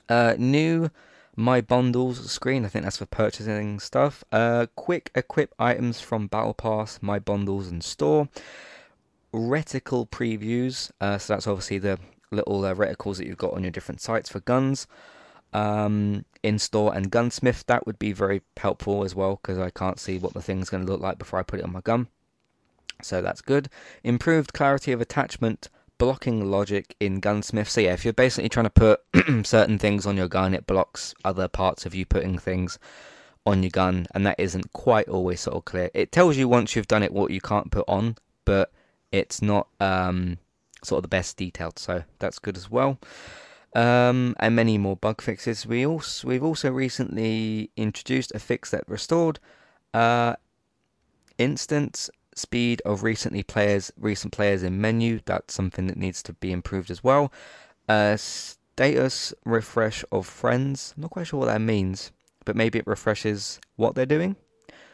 Uh, new my bundles screen. I think that's for purchasing stuff. Uh, quick equip items from Battle Pass, my bundles and store reticle previews. Uh, so that's obviously the little uh, reticles that you've got on your different sites for guns. Um, in store and gunsmith, that would be very helpful as well because I can't see what the thing's going to look like before I put it on my gun. So that's good. Improved clarity of attachment, blocking logic in gunsmith. So yeah, if you're basically trying to put certain things on your gun, it blocks other parts of you putting things on your gun, and that isn't quite always sort of clear. It tells you once you've done it what you can't put on, but it's not um, sort of the best detailed, so that's good as well. Um, and many more bug fixes. We also we've also recently introduced a fix that restored uh, instant speed of recently players recent players in menu. That's something that needs to be improved as well. Uh, status refresh of friends. I'm not quite sure what that means, but maybe it refreshes what they're doing.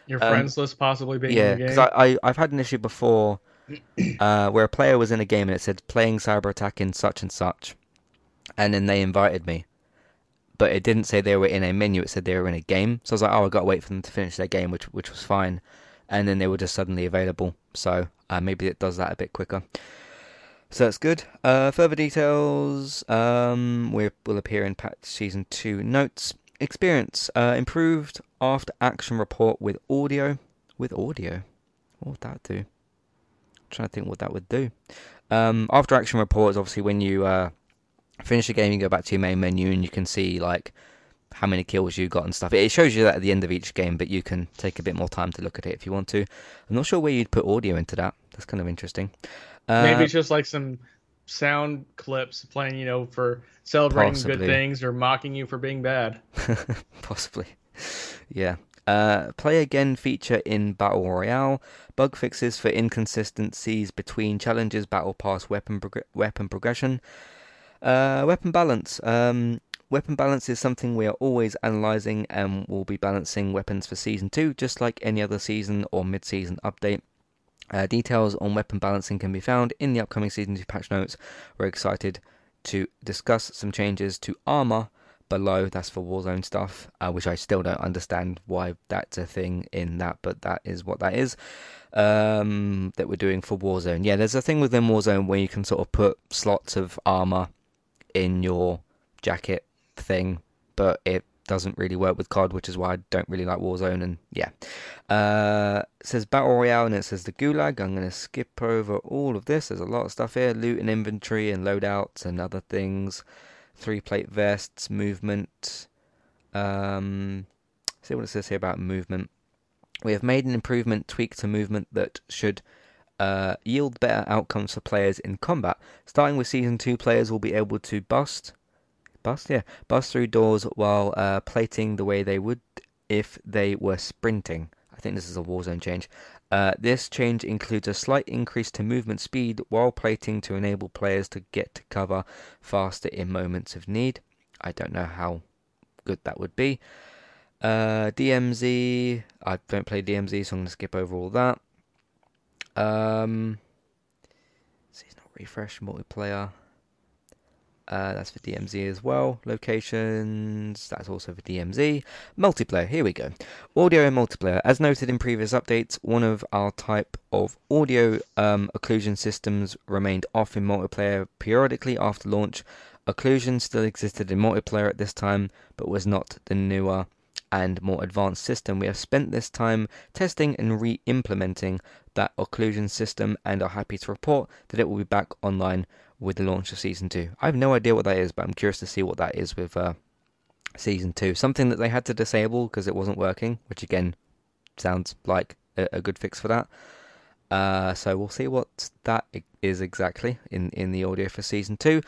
Your um, friends list possibly being yeah, because I, I I've had an issue before uh, where a player was in a game and it said playing cyber attack in such and such, and then they invited me, but it didn't say they were in a menu. It said they were in a game. So I was like, oh, I got to wait for them to finish their game, which which was fine, and then they were just suddenly available. So uh, maybe it does that a bit quicker. So that's good. Uh, further details um, will appear in patch season two notes. Experience uh, improved after action report with audio. With audio, what would that do? Trying to think what that would do. Um, after action report is obviously when you uh, finish the game, you go back to your main menu and you can see like how many kills you got and stuff. It shows you that at the end of each game, but you can take a bit more time to look at it if you want to. I'm not sure where you'd put audio into that. That's kind of interesting. Uh, Maybe it's just like some sound clips playing, you know, for celebrating possibly. good things or mocking you for being bad. possibly. Yeah. Uh, play again feature in Battle Royale. Bug fixes for inconsistencies between challenges, battle pass, weapon prog- weapon progression. Uh, weapon balance. Um, weapon balance is something we are always analysing and we'll be balancing weapons for season 2 just like any other season or mid season update. Uh, details on weapon balancing can be found in the upcoming season 2 patch notes. We're excited to discuss some changes to armor below. That's for Warzone stuff, uh, which I still don't understand why that's a thing in that, but that is what that is. Um, that we're doing for Warzone. Yeah, there's a thing within Warzone where you can sort of put slots of armor in your jacket thing, but it doesn't really work with COD, which is why I don't really like Warzone. And yeah, uh, says Battle Royale and it says the Gulag. I'm going to skip over all of this. There's a lot of stuff here loot and inventory and loadouts and other things. Three plate vests, movement. Um, see what it says here about movement. We have made an improvement tweak to movement that should uh, yield better outcomes for players in combat. Starting with season two, players will be able to bust, bust, yeah, bust through doors while uh, plating the way they would if they were sprinting. I think this is a Warzone change. Uh, this change includes a slight increase to movement speed while plating to enable players to get to cover faster in moments of need. I don't know how good that would be. Uh, DMZ, I don't play DMZ, so I'm going to skip over all that. Um, seasonal refresh multiplayer. Uh, that's for DMZ as well. Locations, that's also for DMZ. Multiplayer, here we go. Audio and multiplayer. As noted in previous updates, one of our type of audio um, occlusion systems remained off in multiplayer periodically after launch. Occlusion still existed in multiplayer at this time, but was not the newer and more advanced system. We have spent this time testing and re implementing that occlusion system and are happy to report that it will be back online with the launch of season 2. I have no idea what that is, but I'm curious to see what that is with uh, season 2. Something that they had to disable because it wasn't working, which again sounds like a, a good fix for that. Uh, so we'll see what that is exactly in, in the audio for season 2.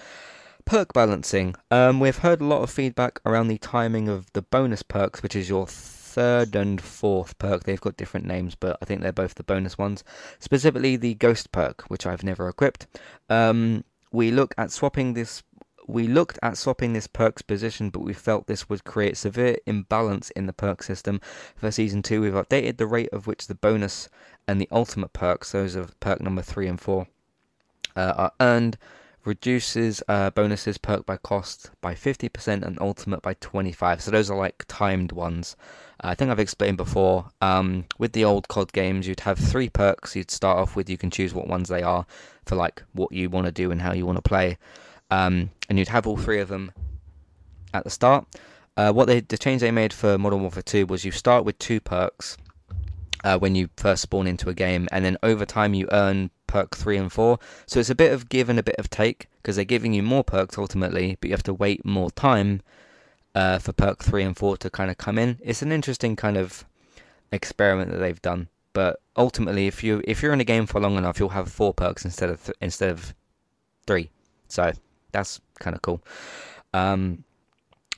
Perk balancing. Um, we've heard a lot of feedback around the timing of the bonus perks, which is your third and fourth perk. They've got different names, but I think they're both the bonus ones. Specifically, the ghost perk, which I've never equipped. Um, we look at swapping this. We looked at swapping this perk's position, but we felt this would create severe imbalance in the perk system. For season two, we've updated the rate of which the bonus and the ultimate perks, those of perk number three and four, uh, are earned reduces uh, bonuses perk by cost by 50% and ultimate by 25 so those are like timed ones. Uh, i think i've explained before um, with the old cod games you'd have three perks. You'd start off with you can choose what ones they are for like what you want to do and how you want to play um, and you'd have all three of them at the start. Uh, what they the change they made for modern warfare 2 was you start with two perks uh, when you first spawn into a game, and then over time you earn perk 3 and 4. So it's a bit of give and a bit of take, because they're giving you more perks ultimately, but you have to wait more time uh, for perk 3 and 4 to kind of come in. It's an interesting kind of experiment that they've done. But ultimately, if you if you're in a game for long enough, you'll have four perks instead of th- instead of three. So that's kind of cool. Um,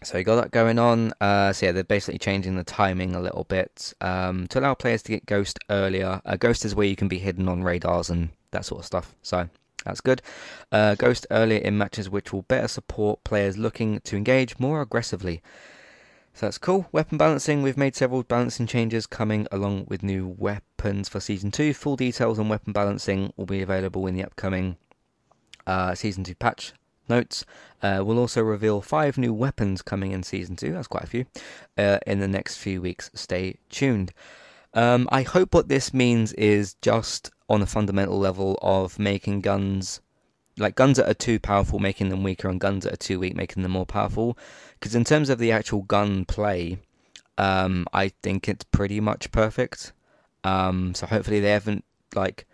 so you got that going on. Uh, so yeah, they're basically changing the timing a little bit um, to allow players to get Ghost earlier. Uh, Ghost is where you can be hidden on radars and that sort of stuff. So that's good. Uh, Ghost earlier in matches, which will better support players looking to engage more aggressively. So that's cool. Weapon balancing. We've made several balancing changes coming along with new weapons for season two. Full details on weapon balancing will be available in the upcoming uh, season two patch notes. Uh, we'll also reveal five new weapons coming in season two. That's quite a few. Uh, in the next few weeks. Stay tuned. Um, I hope what this means is just on a fundamental level of making guns like guns that are too powerful, making them weaker, and guns that are too weak, making them more powerful. Because in terms of the actual gun play, um, I think it's pretty much perfect. Um, so hopefully they haven't like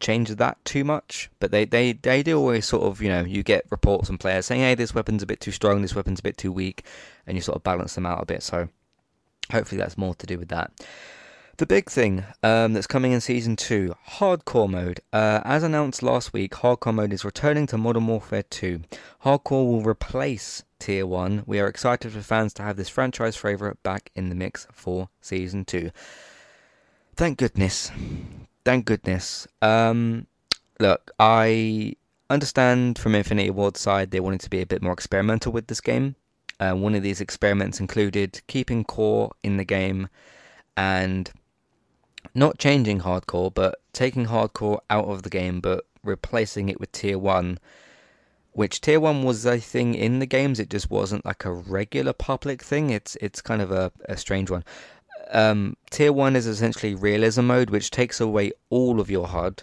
changed that too much, but they, they, they do always sort of, you know, you get reports from players saying, hey, this weapon's a bit too strong, this weapon's a bit too weak, and you sort of balance them out a bit. So hopefully that's more to do with that. The big thing um, that's coming in Season 2, Hardcore Mode. Uh, as announced last week, Hardcore Mode is returning to Modern Warfare 2. Hardcore will replace Tier 1. We are excited for fans to have this franchise favourite back in the mix for Season 2. Thank goodness thank goodness. Um, look, I understand from Infinity Ward's side they wanted to be a bit more experimental with this game. Uh, one of these experiments included keeping core in the game and not changing hardcore, but taking hardcore out of the game, but replacing it with tier one. Which tier one was a thing in the games. It just wasn't like a regular public thing. It's it's kind of a, a strange one um, tier one is essentially realism mode, which takes away all of your HUD,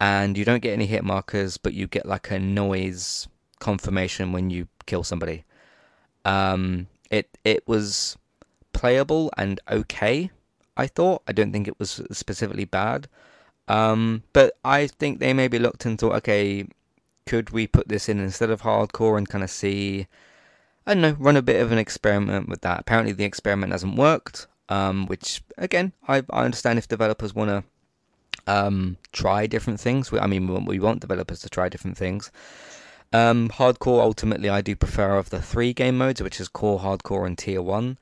and you don't get any hit markers, but you get like a noise confirmation when you kill somebody. Um, it it was playable and okay. I thought. I don't think it was specifically bad. Um, but I think they maybe looked and thought, okay, could we put this in instead of hardcore and kind of see, I don't know, run a bit of an experiment with that. Apparently the experiment hasn't worked um, which again I, I understand if developers want to um, try different things. I mean, we want developers to try different things. Um, hardcore, ultimately, I do prefer of the three game modes, which is core, hardcore, and tier one.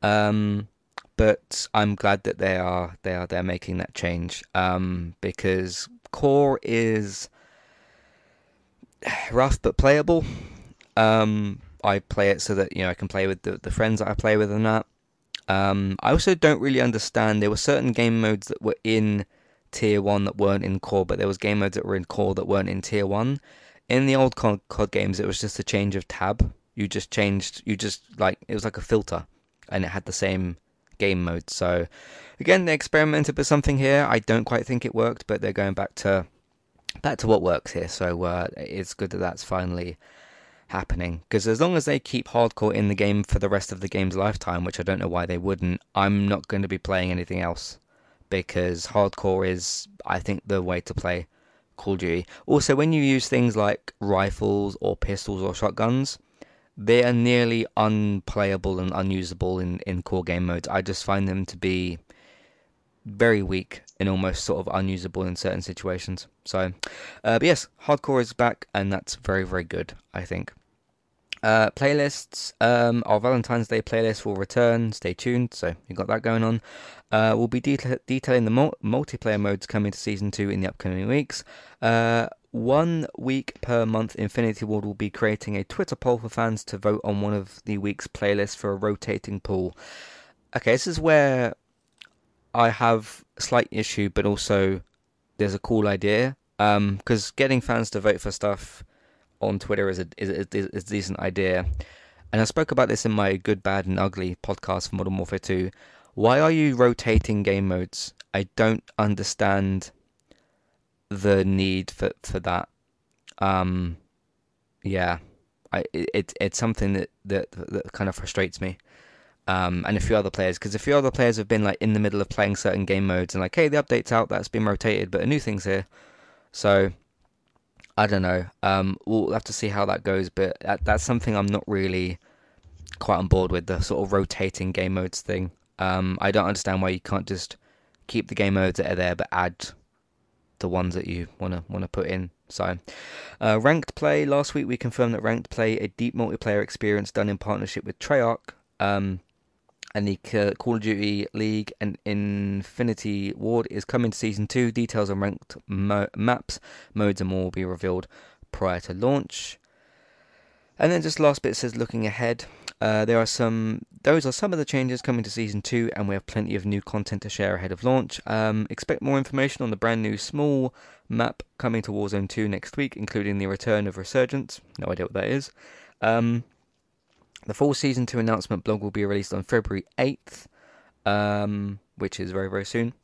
Um, but I'm glad that they are they are they're making that change um, because core is rough but playable. Um, I play it so that you know I can play with the, the friends that I play with and that. Um, I also don't really understand. There were certain game modes that were in tier one that weren't in core, but there was game modes that were in core that weren't in tier one. In the old COD, COD games, it was just a change of tab. You just changed. You just like it was like a filter, and it had the same game mode. So again, they experimented with something here. I don't quite think it worked, but they're going back to back to what works here. So uh, it's good that that's finally happening. Because as long as they keep hardcore in the game for the rest of the game's lifetime, which I don't know why they wouldn't, I'm not going to be playing anything else. Because hardcore is, I think, the way to play Call of Duty. Also, when you use things like rifles or pistols or shotguns, they are nearly unplayable and unusable in, in core game modes. I just find them to be very weak and almost sort of unusable in certain situations. So, uh, but yes, hardcore is back, and that's very, very good, I think. Uh, playlists, um, our Valentine's Day playlist will return. Stay tuned. So you got that going on. Uh, we'll be deta- detailing the mul- multiplayer modes coming to season two in the upcoming weeks. Uh, one week per month, Infinity Ward will be creating a Twitter poll for fans to vote on one of the week's playlists for a rotating pool. Okay, this is where I have a slight issue, but also there's a cool idea. because getting fans to vote for stuff on Twitter is a is, a, is a decent idea. And I spoke about this in my Good, Bad, and Ugly podcast for Modern Warfare 2. Why are you rotating game modes? I don't understand the need for for that. Um, yeah, I it it's something that, that that kind of frustrates me. Um, and a few other players, because a few other players have been like in the middle of playing certain game modes and like, hey, the update's out, that's been rotated, but a new thing's here. So I don't know. Um, we'll have to see how that goes, but that, that's something I'm not really quite on board with the sort of rotating game modes thing. Um, I don't understand why you can't just keep the game modes that are there, but add the ones that you wanna wanna put in. So, uh, ranked play. Last week we confirmed that ranked play, a deep multiplayer experience done in partnership with Treyarch, um, and the Call of Duty League and Infinity Ward is coming to season two. Details on ranked mo- maps, modes, and more will be revealed prior to launch. And then just last bit says looking ahead. Uh, there are some; those are some of the changes coming to season two, and we have plenty of new content to share ahead of launch. Um, expect more information on the brand new small map coming to Warzone 2 next week, including the return of Resurgence. No idea what that is. Um, the full season two announcement blog will be released on February 8th, um, which is very, very soon.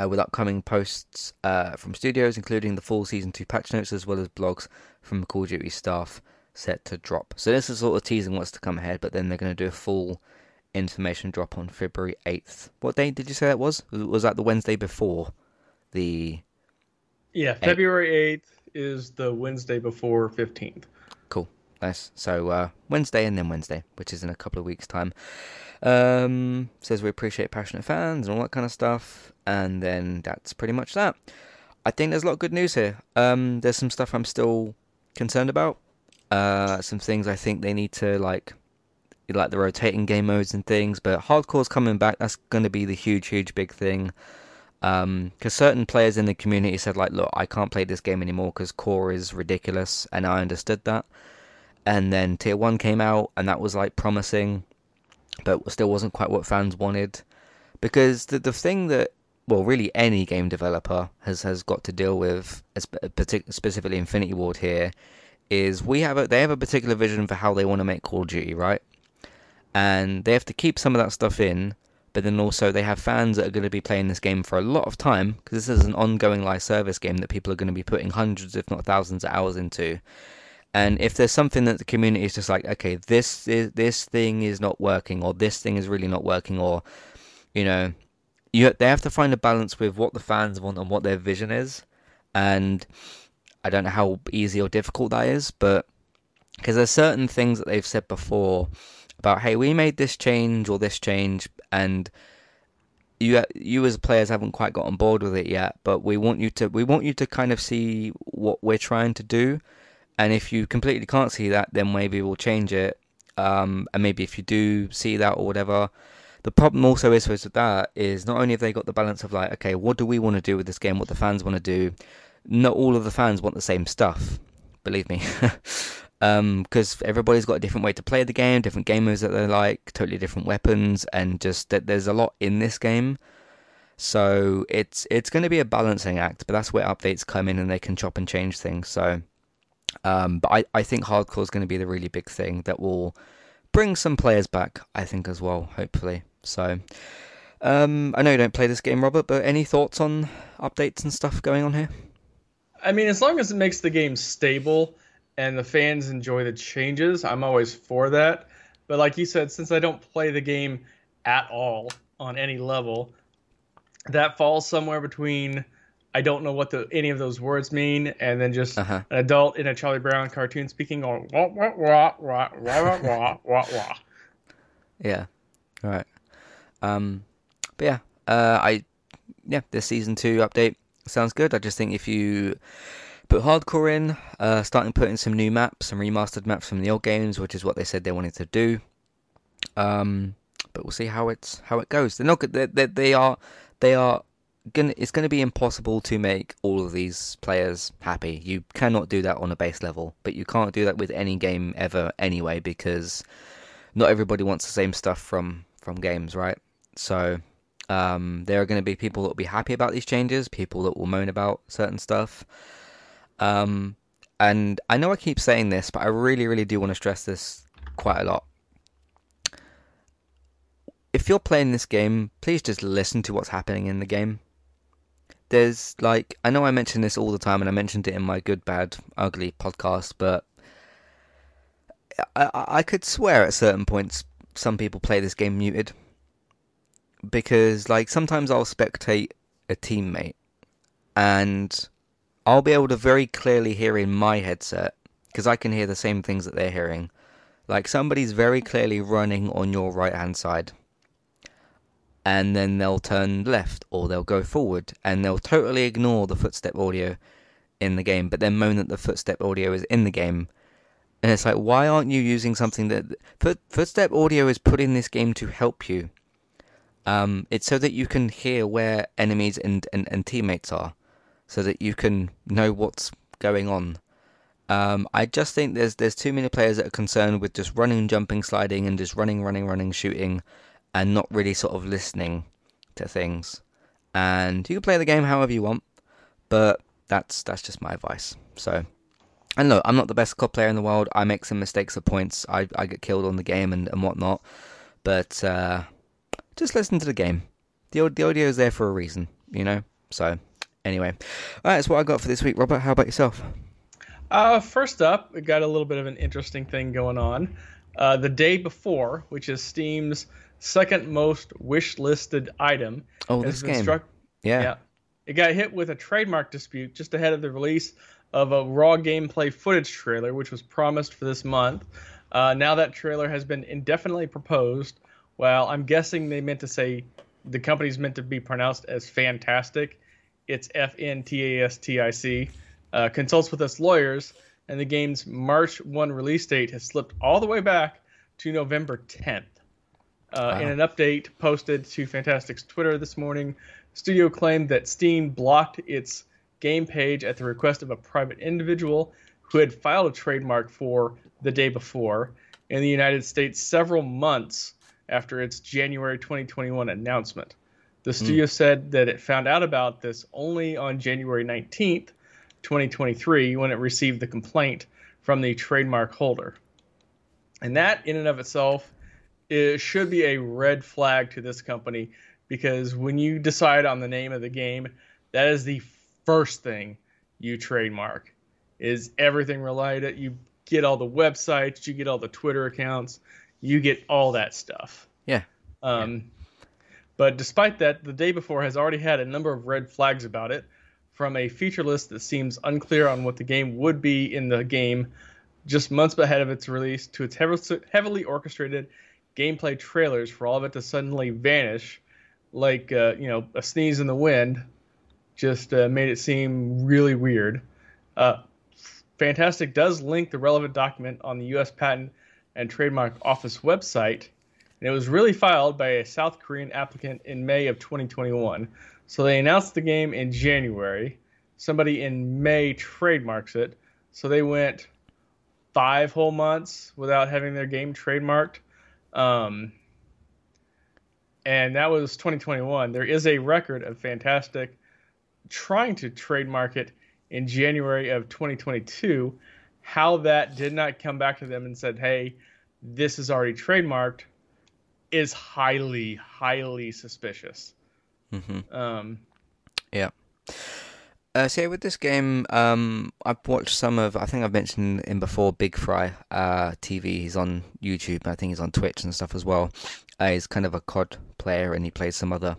Uh, with upcoming posts uh, from studios, including the full season two patch notes, as well as blogs from Call of Duty staff set to drop. So this is sort of teasing what's to come ahead, but then they're going to do a full information drop on February 8th. What day did you say that was? Was that the Wednesday before the? Yeah, February 8th is the Wednesday before 15th. Nice. So uh, Wednesday and then Wednesday, which is in a couple of weeks' time. Um, says we appreciate passionate fans and all that kind of stuff, and then that's pretty much that. I think there's a lot of good news here. Um, there's some stuff I'm still concerned about. Uh, some things I think they need to like, like the rotating game modes and things. But hardcore's coming back. That's going to be the huge, huge, big thing. Because um, certain players in the community said like, look, I can't play this game anymore because core is ridiculous, and I understood that and then tier 1 came out and that was like promising but still wasn't quite what fans wanted. Because the the thing that well really any game developer has has got to deal with uh, specifically Infinity Ward here is we have a they have a particular vision for how they want to make Call of Duty right? And they have to keep some of that stuff in but then also they have fans that are going to be playing this game for a lot of time because this is an ongoing live service game that people are going to be putting hundreds if not thousands of hours into and if there's something that the community is just like, okay, this is this thing is not working, or this thing is really not working, or you know, you they have to find a balance with what the fans want and what their vision is. And I don't know how easy or difficult that is, but because there's certain things that they've said before about, hey, we made this change or this change, and you you as players haven't quite got on board with it yet, but we want you to we want you to kind of see what we're trying to do and if you completely can't see that, then maybe we'll change it. Um, and maybe if you do see that or whatever, the problem also is with that is not only have they got the balance of like, okay, what do we want to do with this game? What the fans want to do? Not all of the fans want the same stuff. Believe me. because um, everybody's got a different way to play the game, different gamers that they like, totally different weapons, and just that there's a lot in this game. So it's it's going to be a balancing act, but that's where updates come in and they can chop and change things. So um, but I, I think hardcore is going to be the really big thing that will bring some players back, I think, as well, hopefully. So, um, I know you don't play this game, Robert, but any thoughts on updates and stuff going on here? I mean, as long as it makes the game stable and the fans enjoy the changes, I'm always for that. But like you said, since I don't play the game at all on any level, that falls somewhere between I don't know what the any of those words mean, and then just uh-huh. an adult in a Charlie Brown cartoon speaking on wah wah wah wah wah wah wah wah. Yeah, all right. Um, but yeah, uh, I yeah, this season two update sounds good. I just think if you put hardcore in, uh, starting putting some new maps, some remastered maps from the old games, which is what they said they wanted to do. Um, but we'll see how it's how it goes. They're not they they, they are they are gonna it's going to be impossible to make all of these players happy. You cannot do that on a base level, but you can't do that with any game ever anyway because not everybody wants the same stuff from from games, right? So Um, there are going to be people that will be happy about these changes, people that will moan about certain stuff. Um, and I know I keep saying this, but I really, really do want to stress this quite a lot. If you're playing this game, please just listen to what's happening in the game. There's like, I know I mention this all the time, and I mentioned it in my Good, Bad, Ugly podcast, but I, I could swear at certain points some people play this game muted because like sometimes I'll spectate a teammate and I'll be able to very clearly hear in my headset because I can hear the same things that they're hearing. Like somebody's very clearly running on your right hand side. And then they'll turn left or they'll go forward and they'll totally ignore the footstep audio in the game, but then moan that the footstep audio is in the game. And it's like, why aren't you using something that foot, footstep audio is put in this game to help you? Um, it's so that you can hear where enemies and, and, and teammates are, so that you can know what's going on. Um, I just think there's there's too many players that are concerned with just running, jumping, sliding, and just running, running, running, shooting, and not really sort of listening to things. And you can play the game however you want, but that's that's just my advice. So, and look, I'm not the best COD player in the world. I make some mistakes at points. I I get killed on the game and, and whatnot, but uh, just listen to the game. The the audio is there for a reason, you know. So anyway, all right, that's what I got for this week. Robert, how about yourself? Uh, first up, we got a little bit of an interesting thing going on. Uh, the day before, which is Steam's second most wish listed item, oh, this game. Struck, yeah. yeah. It got hit with a trademark dispute just ahead of the release of a raw gameplay footage trailer, which was promised for this month. Uh, now that trailer has been indefinitely proposed well, I'm guessing they meant to say the company's meant to be pronounced as fantastic. It's F N T A S T I C. Uh, consults with us lawyers, and the game's March 1 release date has slipped all the way back to November 10th. Uh, wow. In an update posted to Fntastic's Twitter this morning, Studio claimed that Steam blocked its game page at the request of a private individual who had filed a trademark for the day before in the United States several months after its January 2021 announcement. The hmm. studio mm. said that it found out about this only on January 19th, 2023, when it received the complaint from the trademark holder. And that, in and of itself, it should be a red flag to this company because when you decide on the name of the game, that is the first thing you trademark. Is everything related? You get all the websites, you get all the Twitter accounts, you get all that stuff. Yeah. Um, yeah. But despite that, the day before has already had a number of red flags about it, from a feature list that seems unclear on what the game would be in the game just months ahead of its release to its heavily orchestrated gameplay trailers for all of it to suddenly vanish like uh, you know a sneeze in the wind just uh, made it seem really weird uh, Fntastic does link the relevant document on the us patent and Trademark Office website, and it was really filed by a South Korean applicant in May of 2021. So they announced the game in January. Somebody in May trademarks it. So they went five whole months without having their game trademarked. Um, and that was 2021. There is a record of Fntastic trying to trademark it in January of 2022 how that did not come back to them and said, "Hey, this is already trademarked," is highly, highly suspicious. Mm-hmm. Um. Uh, so yeah, with this game, um, I've watched some of. I think I've mentioned him before. Big Fry uh, TV. He's on YouTube. I think he's on Twitch and stuff as well. Uh, he's kind of a COD player, and he plays some other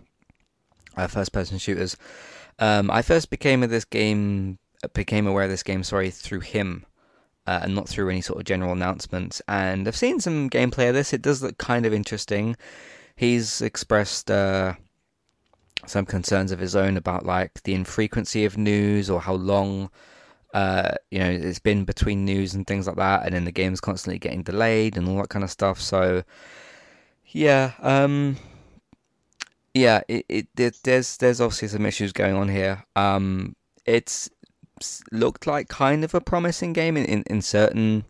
uh, first-person shooters. Um, I first became of this game, became aware of this game, sorry, through him uh, and not through any sort of general announcements. And I've seen some gameplay of this. It does look kind of interesting. He's expressed uh, some concerns of his own about like the infrequency of news or how long. Uh, you know, it's been between news and things like that, and then the game's constantly getting delayed and all that kind of stuff. So, yeah, um, yeah, it, it, there's there's obviously some issues going on here. Um, it's looked like kind of a promising game in, in, in certain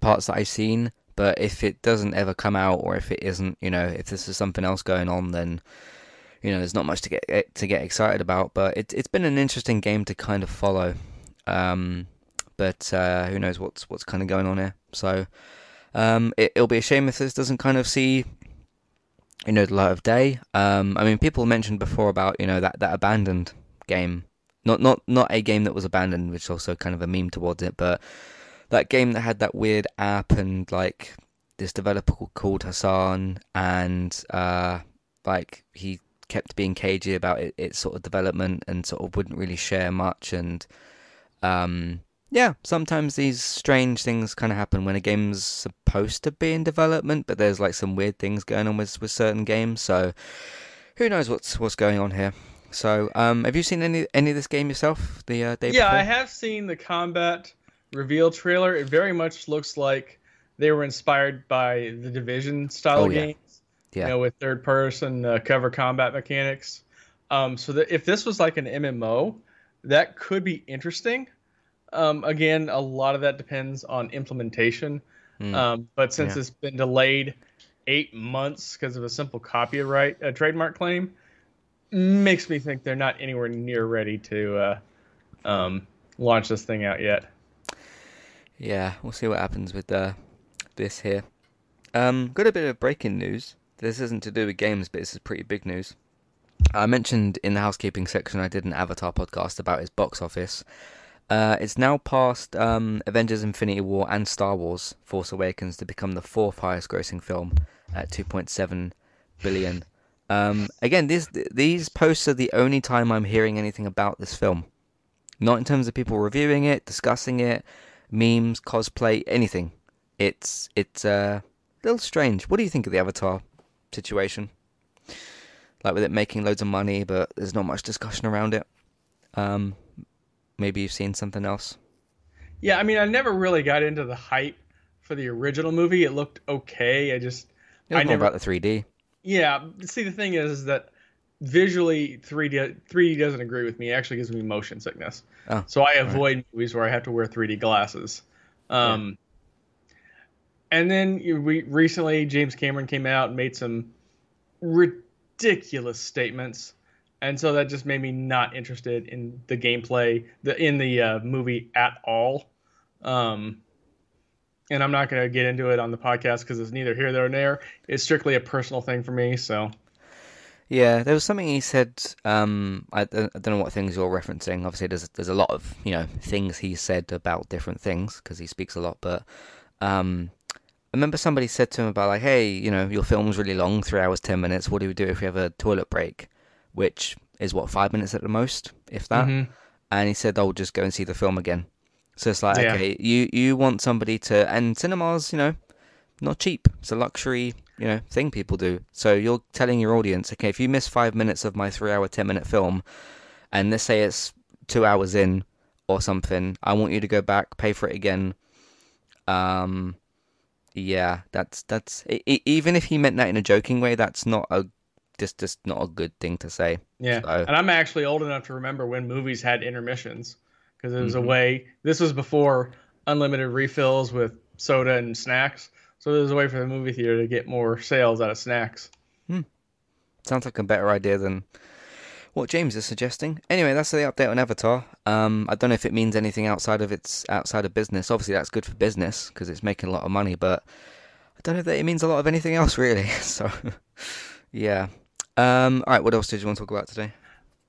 parts that I've seen. But if it doesn't ever come out, or if it isn't, you know, if this is something else going on, then you know, there's not much to get to get excited about. But it, it's been an interesting game to kind of follow. Um, but uh, who knows what's what's kind of going on here? So um, it, will be a shame if this doesn't kind of see you know the light of day. Um, I mean, people mentioned before about you know that that abandoned game, not not not a game that was abandoned, which also kind of a meme towards it, but that game that had that weird app and like this developer called Hasan and uh, like he kept being cagey about it, its sort of development and sort of wouldn't really share much and um, yeah, sometimes these strange things kind of happen when a game's supposed to be in development, but there's like some weird things going on with with certain games. So who knows what's what's going on here? So um, have you seen any any of this game yourself? The uh, day yeah, before? I have seen the combat reveal trailer. It very much looks like they were inspired by the Division style Oh, yeah. games. Yeah. You know, with third person uh, cover combat mechanics. Um, so that if this was like an MMO, that could be interesting. Um, again, a lot of that depends on implementation. Hmm. Um, but since Yeah. it's been delayed eight months because of a simple copyright uh, trademark claim, makes me think they're not anywhere near ready to uh, um, launch this thing out yet. Yeah, we'll see what happens with uh, this here. Um, got a bit of breaking news. This isn't to do with games, but this is pretty big news. I mentioned in the housekeeping section I did an Avatar podcast about its box office. Uh, it's now passed um, Avengers: Infinity War and Star Wars: Force Awakens to become the fourth highest-grossing film at 2.7 billion. Um, again, these these posts are the only time I'm hearing anything about this film. Not in terms of people reviewing it, discussing it, memes, cosplay, anything. It's it's uh, a little strange. What do you think of the Avatar situation? Like with it making loads of money, but there's not much discussion around it. Um, maybe you've seen something else. Yeah, I mean, I never really got into the hype for the original movie. It looked okay. I just, I never, about the 3D. yeah. See, the thing is, is that visually 3D 3D doesn't agree with me. It actually gives me motion sickness. Oh, so I avoid movies where I have to wear 3D glasses. Um, And then we recently James Cameron came out and made some ridiculous statements, and so that just made me not interested in the gameplay, the in the uh, movie at all. Um, and I'm not going to get into it on the podcast because it's neither here nor there. It's strictly a personal thing for me. So Yeah, there was something he said. Um, I, don't- I don't know what things you're referencing. Obviously, there's there's a lot of you know things he said about different things because he speaks a lot. But um, remember somebody said to him about like, hey, you know, your film's really long, three hours ten minutes. What do we do if we have a toilet break, which is what five minutes at the most, if that? Mhm. And he said, "I'll just go and see the film again." So it's like, Yeah. okay, you you want somebody to, and cinemas, you know, not cheap. It's a luxury, you know, thing people do. So you're telling your audience, okay, if you miss five minutes of my three-hour, ten-minute film, and let's say it's two hours in or something, I want you to go back, pay for it again. Um, yeah, that's that's e- even if he meant that in a joking way, that's not a just just not a good thing to say. Yeah, So- and I'm actually old enough to remember when movies had intermissions because it was Mhm. a way. This was before unlimited refills with soda and snacks, so there was a way for the movie theater to get more sales out of snacks. Sounds like a better idea than what James is suggesting. Anyway, that's the update on Avatar. Um, I don't know if it means anything outside of its outside of business. Obviously, that's good for business because it's making a lot of money, but I don't know that it means a lot of anything else really. So, yeah. Um, all right, what else did you want to talk about today?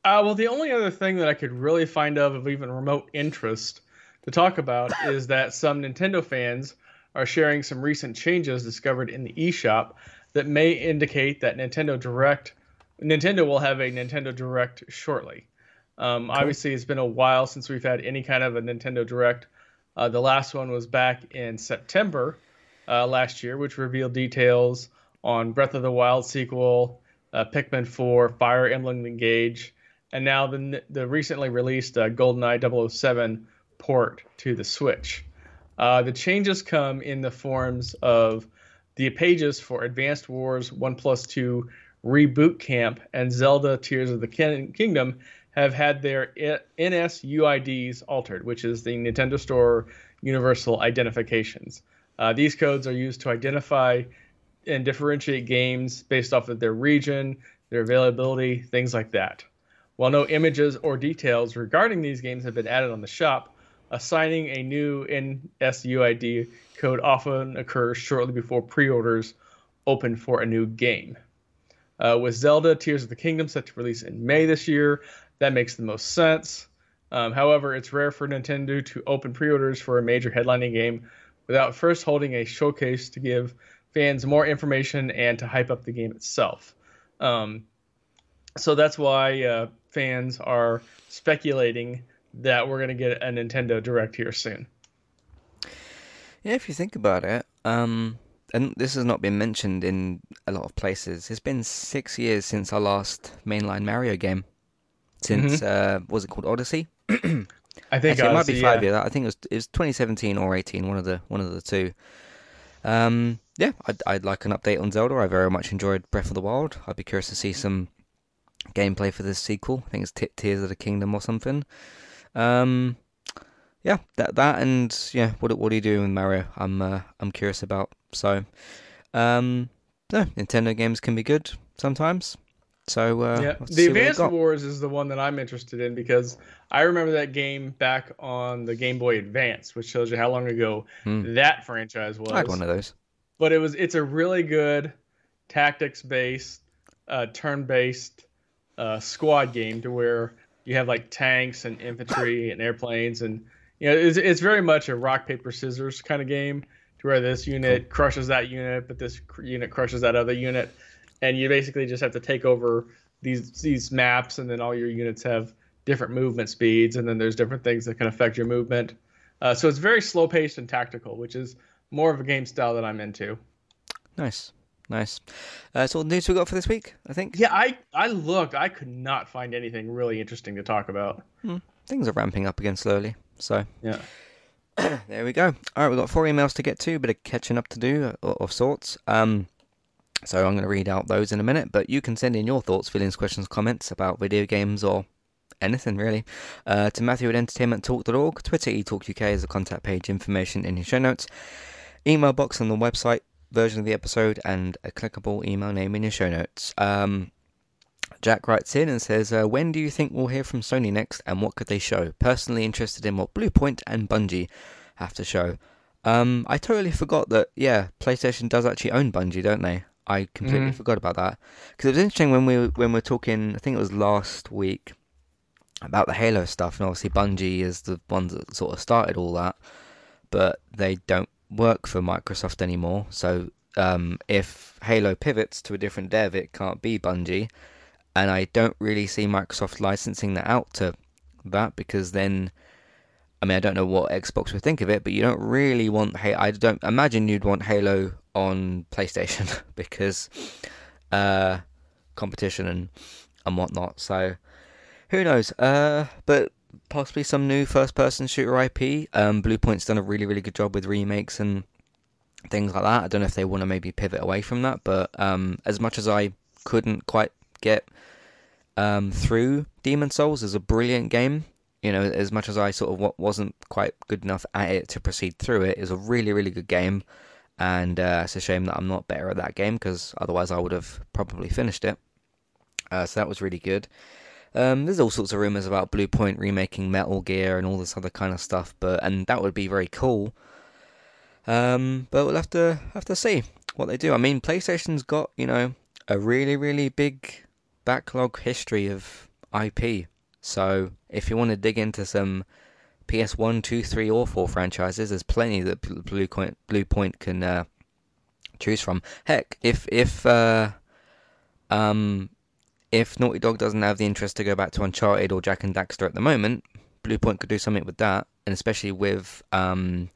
Uh, well, the only other thing that I could really find of of even remote interest to talk about is that some Nintendo fans are sharing some recent changes discovered in the eShop that may indicate that Nintendo Direct, Nintendo will have a Nintendo Direct shortly. Um, Obviously, it's been a while since we've had any kind of a Nintendo Direct. Uh, the last one was back in September uh, last year, which revealed details on Breath of the Wild sequel, uh, Pikmin 4, Fire Emblem Engage, and now the the recently released uh, GoldenEye 007 port to the Switch. Uh, the changes come in the forms of the pages for Advanced Wars 1 plus 2 Reboot Camp and Zelda Tears of the Kin- Kingdom have had their I- NSUIDs altered, which is the Nintendo Store Universal Identifications. Uh, these codes are used to identify and differentiate games based off of their region, their availability, things like that. While no images or details regarding these games have been added on the shop, assigning a new NSUID code often occurs shortly before pre orders open for a new game. Uh, with Zelda Tears of the Kingdom set to release in May this year, that makes the most sense. Um, however, it's rare for Nintendo to open pre orders for a major headlining game without first holding a showcase to give fans more information and to hype up the game itself. Um, so that's why uh, fans are speculating that we're going to get a Nintendo Direct here soon. Yeah, if you think about it, um, and this has not been mentioned in a lot of places. It's been six years since our last mainline Mario game. Since mm-hmm. uh, was it called Odyssey? I think Actually, it might be five yeah. years. I think it was it was 2017 or 18, one of the one of the two. Um, yeah, I'd, I'd like an update on Zelda. I very much enjoyed Breath of the Wild. I'd be curious to see some gameplay for this sequel. I think it's T- Tears of the Kingdom or something. Um, yeah, that that and yeah, what what do you doing with Mario? I'm uh, I'm curious about. So, um, no, Nintendo games can be good sometimes. So uh, yeah, the Advance Wars is the one that I'm interested in because I remember that game back on the Game Boy Advance, which shows you how long ago mm. that franchise was. I had one of those. But it was it's a really good tactics based, uh, turn based uh, squad game to where you have like tanks and infantry and airplanes and you know it's, it's very much a rock paper scissors kind of game to where this unit crushes that unit but this unit crushes that other unit and you basically just have to take over these these maps and then all your units have different movement speeds and then there's different things that can affect your movement uh, so it's very slow paced and tactical which is more of a game style that i'm into nice Nice. Uh, so, news we got for this week, I think. Yeah, I I looked. I could not find anything really interesting to talk about. Hmm. Things are ramping up again slowly. So yeah. there we go. All right, we've got four emails to get to, a bit of catching up to do uh, of sorts. Um, so I'm going to read out those in a minute, but you can send in your thoughts, feelings, questions, comments about video games or anything really uh, to Matthew at entertainmenttalk.org. Twitter eTalkUK is the contact page information in your show notes. Email box on the website version of the episode and a clickable email name in your show notes. Um, Jack writes in and says, uh, When do you think we'll hear from Sony next and what could they show? Personally interested in what Bluepoint and Bungie have to show. Um, I totally forgot that, yeah, PlayStation does actually own Bungie, don't they? I completely mm-hmm. forgot about that. Because it was interesting when we when we were talking, I think it was last week, about the Halo stuff, and obviously Bungie is the one that sort of started all that, but they don't work for Microsoft anymore. So um, if Halo pivots to a different dev, it can't be Bungie. And I don't really see Microsoft licensing that out to that because then, I mean, I don't know what Xbox would think of it, but you don't really want. Hey, I don't imagine you'd want Halo on PlayStation because uh, competition and and whatnot. So who knows? Uh, but possibly some new first-person shooter IP. Um, Bluepoint's done a really, really good job with remakes and things like that. I don't know if they want to maybe pivot away from that, but um, as much as I couldn't quite get um, through Demon's Souls is a brilliant game, you know, as much as I sort of wasn't quite good enough at it to proceed through it, is a really, really good game. And uh, it's a shame that I'm not better at that game because otherwise I would have probably finished it. Uh, so that was really good. Um, there's all sorts of rumors about Bluepoint remaking Metal Gear and all this other kind of stuff, but and that would be very cool. Um, but we'll have to have to see what they do. I mean, PlayStation's got you know a really really big backlog history of IP. So if you want to dig into some PS1, 2, 3, or 4 franchises, there's plenty that Bluepoint Bluepoint can uh, choose from. Heck, if if uh, um, if Naughty Dog doesn't have the interest to go back to Uncharted or Jak and Daxter at the moment, Bluepoint could do something with that, and especially with um,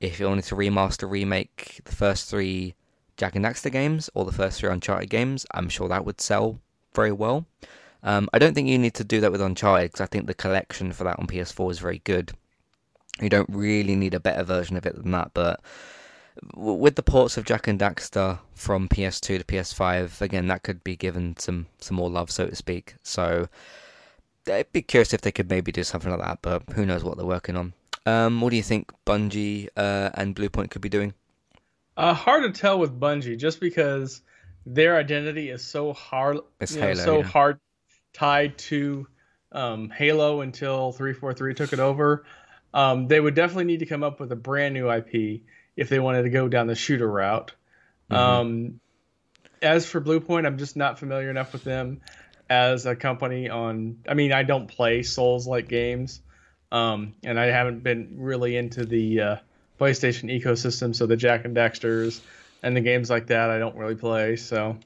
if you wanted to remaster, remake the first three Jak and Daxter games or the first three Uncharted games, I'm sure that would sell very well. Um, I don't think you need to do that with Uncharted because I think the collection for that on PS4 is very good. You don't really need a better version of it than that, but with the ports of Jak and Daxter from PS2 to PS5, again, that could be given some some more love, so to speak. So I'd be curious if they could maybe do something like that, but who knows what they're working on. Um, what do you think Bungie uh, and Bluepoint could be doing? Uh, hard to tell with Bungie, just because their identity is so hard, It's you know, Halo, so yeah. hard tied to um, Halo until 343 took it over. Um, they would definitely need to come up with a brand new IP if they wanted to go down the shooter route. Mhm. Um, as for Bluepoint, I'm just not familiar enough with them as a company. On, I mean, I don't play Souls-like games, um, and I haven't been really into the uh, PlayStation ecosystem. So the Jak and Daxters and the games like that, I don't really play. So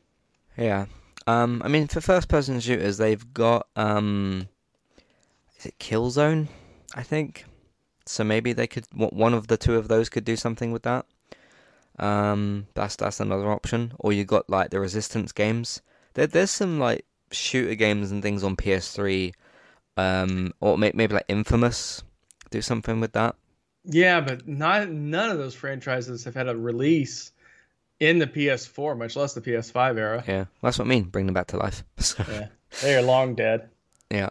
Yeah. Um, I mean, for first-person shooters, they've got um, is it Killzone? I think. So maybe they could one of the two of those could do something with that. Um, that's that's another option. Or you got like the Resistance games. There, there's some like shooter games and things on PS3. Um, or may- maybe like Infamous. Do something with that. yeah, but not none of those franchises have had a release in the PS4, much less the PS5 era. Yeah, that's what I mean. Bring them back to life. So, Yeah, they are long dead. Yeah.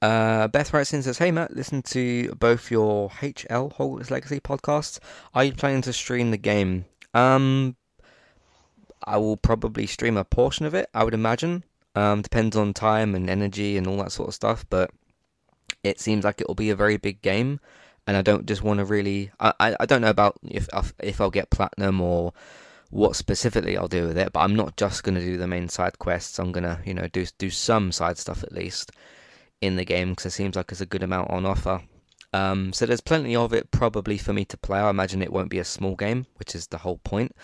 Uh, Beth writes in says, Hey Matt, listen to both your HL Hogwarts Legacy podcasts. Are you planning to stream the game? Um, I will probably stream a portion of it, I would imagine. Um, depends on time and energy and all that sort of stuff, but it seems like it will be a very big game, and I don't just want to really. I, I, I don't know about if if I'll get platinum or what specifically I'll do with it, but I'm not just going to do the main side quests. I'm gonna, you know, do do some side stuff at least in the game because it seems like there's a good amount on offer. Um, so there's plenty of it probably for me to play. I imagine it won't be a small game, which is the whole point.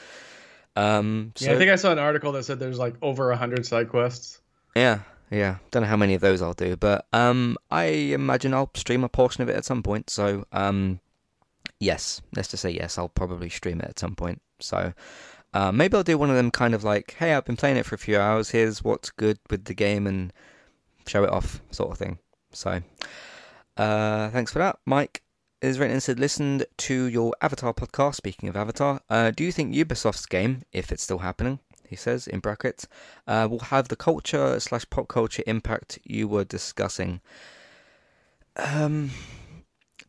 Um, so, Yeah, I think I saw an article that said there's like over a hundred side quests. yeah, yeah. Don't know how many of those I'll do, but um, I imagine I'll stream a portion of it at some point. So um, yes, let's just say yes. I'll probably stream it at some point. So uh, maybe I'll do one of them kind of like, hey, I've been playing it for a few hours. Here's what's good with the game and show it off, sort of thing. So uh, thanks for that, Mike. Is written and said, listened to your Avatar podcast. Speaking of Avatar, uh, do you think Ubisoft's game, if it's still happening, he says in brackets, uh, will have the culture slash pop culture impact you were discussing? Um,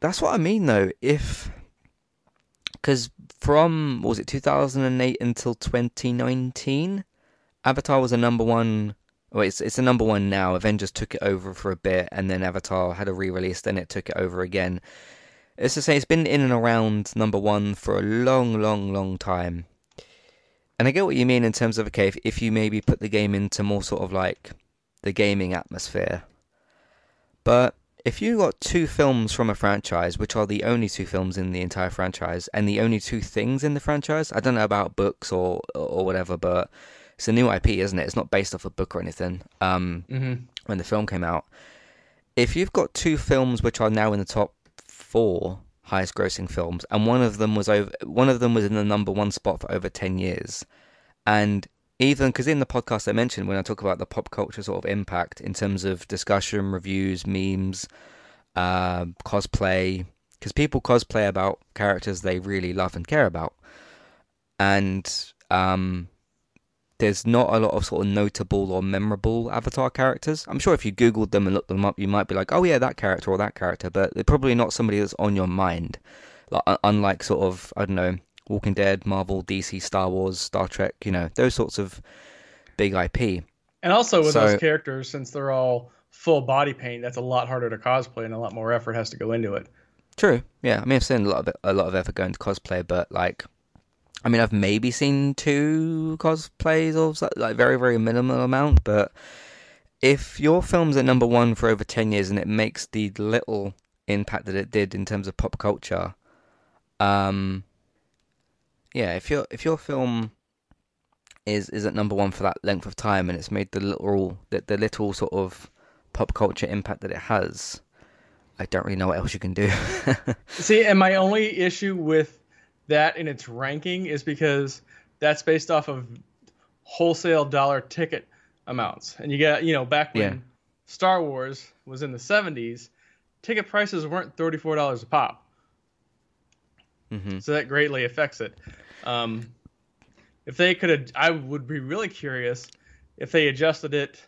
that's what I mean though. If because from was it 2008 until 2019, Avatar was a number one. Well, it's it's a number one now. Avengers took it over for a bit, and then Avatar had a re-release. Then it took it over again. It's to say, it's been in and around number one for a long, long, long time. And I get what you mean in terms of okay, if, if you maybe put the game into more sort of like the gaming atmosphere. But if you got two films from a franchise, which are the only two films in the entire franchise, and the only two things in the franchise, I don't know about books or or whatever, but it's a new IP, isn't it? It's not based off a book or anything. Um, Mm-hmm. when the film came out. If you've got two films which are now in the top four highest grossing films, and one of them was over, one of them was in the number one spot for over ten years, and even because in the podcast I mentioned when I talk about the pop culture sort of impact in terms of discussion, reviews, memes, uh, cosplay, because people cosplay about characters they really love and care about, and um, there's not a lot of sort of notable or memorable Avatar characters. I'm sure if you Googled them and looked them up, you might be like, oh yeah, that character or that character, but they're probably not somebody that's on your mind. Like, unlike sort of, I don't know, Walking Dead, Marvel, DC, Star Wars, Star Trek, you know, those sorts of big IP. And also with So- those characters, since they're all full body paint, that's a lot harder to cosplay and a lot more effort has to go into it. True. Yeah, I mean, I've seen a lot of a lot of effort going to cosplay, but like, I mean, I've maybe seen two cosplays so- like very, very minimal amount. But if your film's at number one for over ten years and it makes the little impact that it did in terms of pop culture, um, yeah, if your if your film is is at number one for that length of time and it's made the little the, the little sort of pop culture impact that it has, I don't really know what else you can do. See, and my only issue with that in its ranking is because that's based off of wholesale dollar ticket amounts. And you got, you know, back when Yeah. Star Wars was in the 70s, ticket prices weren't $34 a pop. Hmm So that greatly affects it. Um, if they could, have, I would be really curious if they adjusted it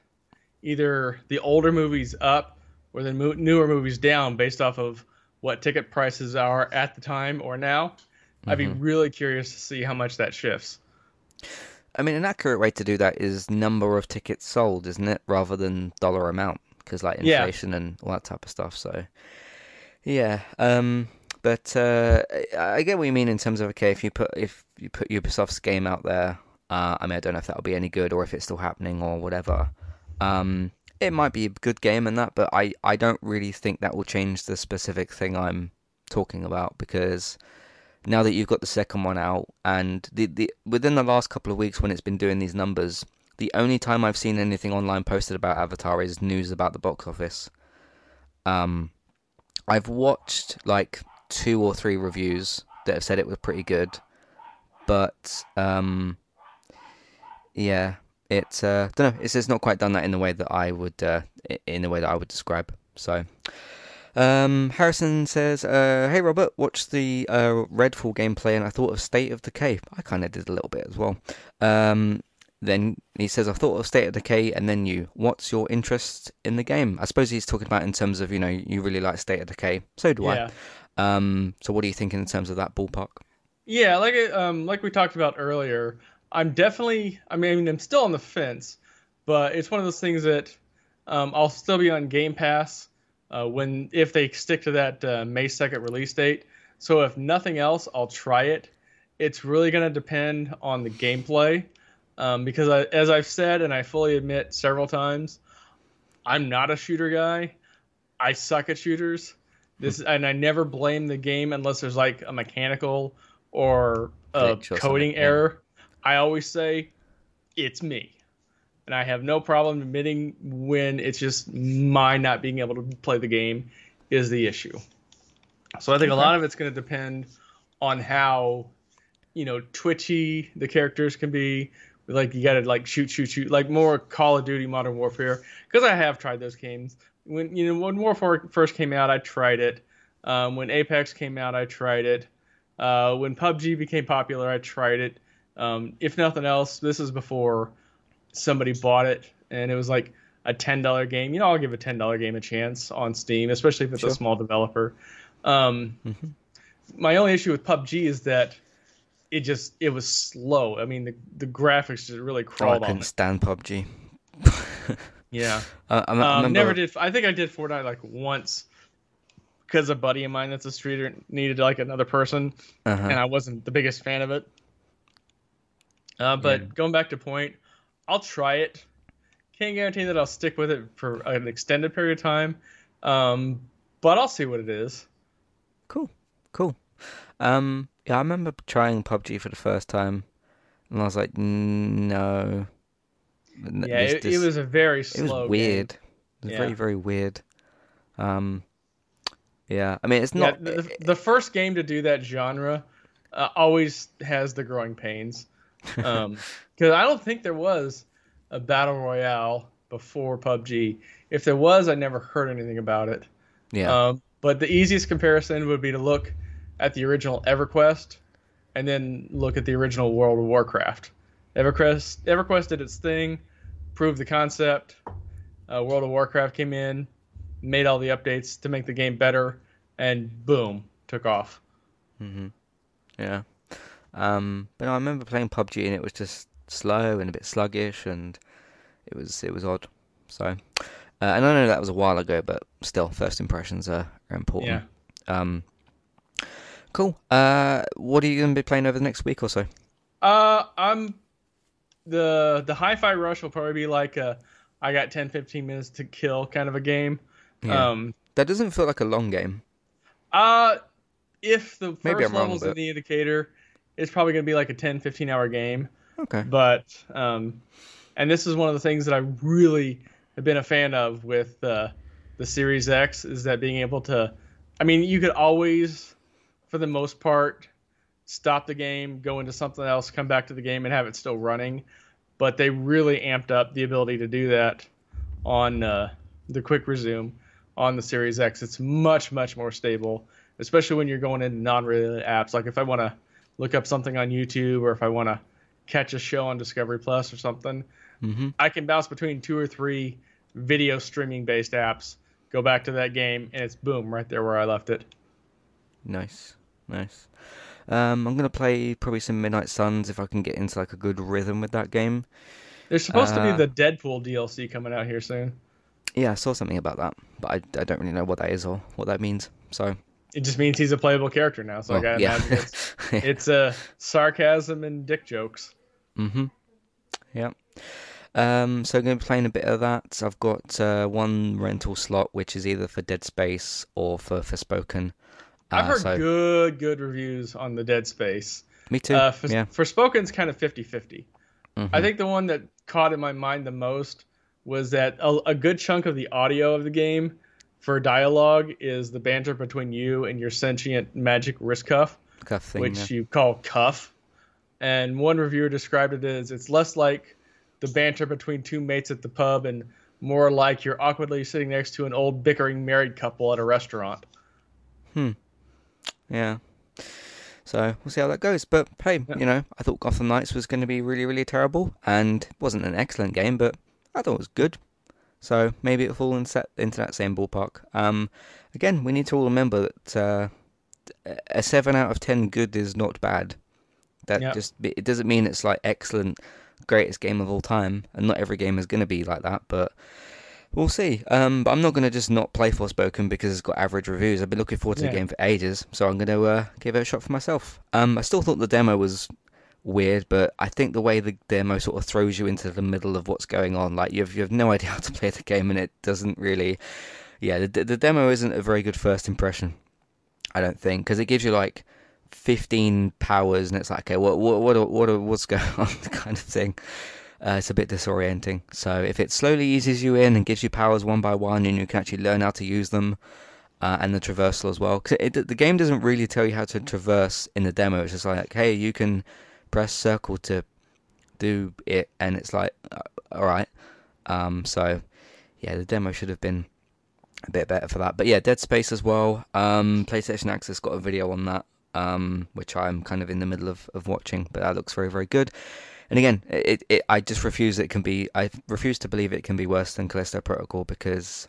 either the older movies up or the mo- newer movies down based off of what ticket prices are at the time or now. I'd be Mhm. really curious to see how much that shifts. I mean, an accurate way to do that is number of tickets sold, isn't it, rather than dollar amount? Because like Yeah. inflation and all that type of stuff. So, yeah. Um, but uh, I get what you mean in terms of okay, if you put if you put Ubisoft's game out there, uh, I mean, I don't know if that'll be any good or if it's still happening or whatever. Um, it might be a good game and that, but I I don't really think that will change the specific thing I'm talking about because now that you've got the second one out and the, the within the last couple of weeks when it's been doing these numbers the only time i've seen anything online posted about avatar is news about the box office um i've watched like two or three reviews that have said it was pretty good but um yeah it's uh don't know it's just not quite done that in the way that i would uh in the way that i would describe so um, Harrison says, uh, "Hey Robert, watched the uh, Redfall gameplay and I thought of State of Decay. I kind of did a little bit as well. Um, then he says, I thought of State of Decay and then you. What's your interest in the game? I suppose he's talking about in terms of you know you really like State of Decay. So do Yeah. Um, so what are you thinking in terms of that ballpark? Yeah, like um, like we talked about earlier, I'm definitely. I mean, I'm still on the fence, but it's one of those things that um, I'll still be on Game Pass uh, when if they stick to that uh, May second release date. So if nothing else, I'll try it. It's really going to depend on the gameplay, um, because I, as I've said and I fully admit several times, I'm not a shooter guy. I suck at shooters. This and I never blame the game unless there's like a mechanical or a coding error. I always say it's me. And I have no problem admitting when it's just my not being able to play the game is the issue. So I think a lot of it's going to depend on how you know twitchy the characters can be. Like you got to like shoot, shoot, shoot, like more Call of Duty Modern Warfare because I have tried those games. When you know when Warfare first came out, I tried it. Um, when Apex came out, I tried it. Uh, when PUBG became popular, I tried it. Um, if nothing else, this is before somebody bought it and it was like a ten dollar game. You know, I'll give a ten dollar game a chance on Steam, especially if it's Sure. a small developer. Um, Mhm. My only issue with PUBG is that it just it was slow. I mean, the the graphics just really Oh, I crawled on couldn't it. stand PUBG. Yeah, Uh, I, I um, never did. I think I did Fortnite like once because a buddy of mine that's a streeter needed like another person, Uh-huh. and I wasn't the biggest fan of it. Uh, but Yeah. going back to point, I'll try it. Can't guarantee that I'll stick with it for an extended period of time, um, but I'll see what it is. Cool, cool. Um, yeah, I remember trying PUBG for the first time, and I was like, no. Yeah, it, it was a very It slow. was weird. It was Yeah. very, very weird. Um, yeah, I mean, it's not. Yeah, the, the first game to do that genre uh, always has the growing pains. Um, because I don't think there was a battle royale before PUBG. If there was, I never heard anything about it. yeah, Um, but the easiest comparison would be to look at the original EverQuest and then look at the original World of Warcraft. EverQuest, EverQuest did its thing, proved the concept. Uh, World of Warcraft came in, made all the updates to make the game better, and boom, took off. hmm yeah. Um, but I remember playing PUBG and it was just slow and a bit sluggish, and it was it was odd. So, uh, and I know that was a while ago, but still, first impressions are, are important. Yeah. Um, cool. Uh, what are you going to be playing over the next week or so? Uh, I'm the the Hi-Fi Rush will probably be like a I got 10 15 minutes to kill kind of a game. Yeah. Um, That doesn't feel like a long game. Uh, if the Maybe first I'm wrong, level's in the indicator, it's probably going to be like a 10, 15 hour game. Okay. But, um, and this is one of the things that I really have been a fan of with uh, the Series X is that being able to, I mean, you could always, for the most part, stop the game, go into something else, come back to the game, and have it still running. But they really amped up the ability to do that on uh, the quick resume on the Series X. It's much, much more stable, especially when you're going into non-related apps. Like if I want to look up something on YouTube or if I want to catch a show on Discovery Plus or something, hmm I can bounce between two or three video streaming based apps, go back to that game, and it's boom right there where I left it. Nice, nice. Um, I'm gonna play probably some Midnight Suns if I can get into like a good rhythm with that game. There's supposed to Uh, be the Deadpool DLC coming out here soon. Yeah, I saw something about that, but I, I don't really know what that is or what that means. So It just means he's a playable character now. So I gotta yeah, imagine it's, it's uh, sarcasm and dick jokes. mm-hmm. Yeah. Um, so I'm going to be playing a bit of that. I've got uh, one rental slot, which is either for Dead Space or for Forspoken. I've Uh, heard so good, good reviews on the Dead Space. me too. Uh, for, yeah. Forspoken's kind of 50 50. Mhm. I think the one that caught in my mind the most was that a, a good chunk of the audio of the game for dialogue is the banter between you and your sentient magic wrist cuff, Cuff thing, which yeah. you call cuff. And one reviewer described it as it's less like the banter between two mates at the pub and more like you're awkwardly sitting next to an old bickering married couple at a restaurant. Yeah. So we'll see how that goes. But hey, Yeah. you know, I thought Gotham Knights was going to be really, really terrible, and it wasn't an excellent game, but I thought it was good. So maybe it'll fall into that, into that same ballpark. Um, again, we need to all remember that uh, a seven out of ten good is not bad. That Yeah. just it doesn't mean it's like excellent, greatest game of all time, and not every game is going to be like that. But We'll see. Um, but I'm not going to just not play Forspoken because it's got average reviews. I've been looking forward to Yeah. the game for ages, so I'm going to uh, give it a shot for myself. Um, I still thought the demo was weird, but I think the way the demo sort of throws you into the middle of what's going on, like you have, you have no idea how to play the game, and it doesn't really. Yeah, the the demo isn't a very good first impression. I don't think because it gives you like 15 powers, and it's like, okay, what what what what what's going on, kind of thing. Uh, it's a bit disorienting. So if it slowly eases you in and gives you powers one by one, and you can actually learn how to use them, uh, and the traversal as well, because the game doesn't really tell you how to traverse in the demo. It's just like, hey, you can press circle to do it, and it's like, uh, all right. Um, so yeah, the demo should have been a bit better for that. But yeah, Dead Space as well. Um, PlayStation Access got a video on that, um, which I'm kind of in the middle of, of watching, but that looks very very good. And again, it, it I just refuse it can be I refuse to believe it can be worse than Callisto Protocol because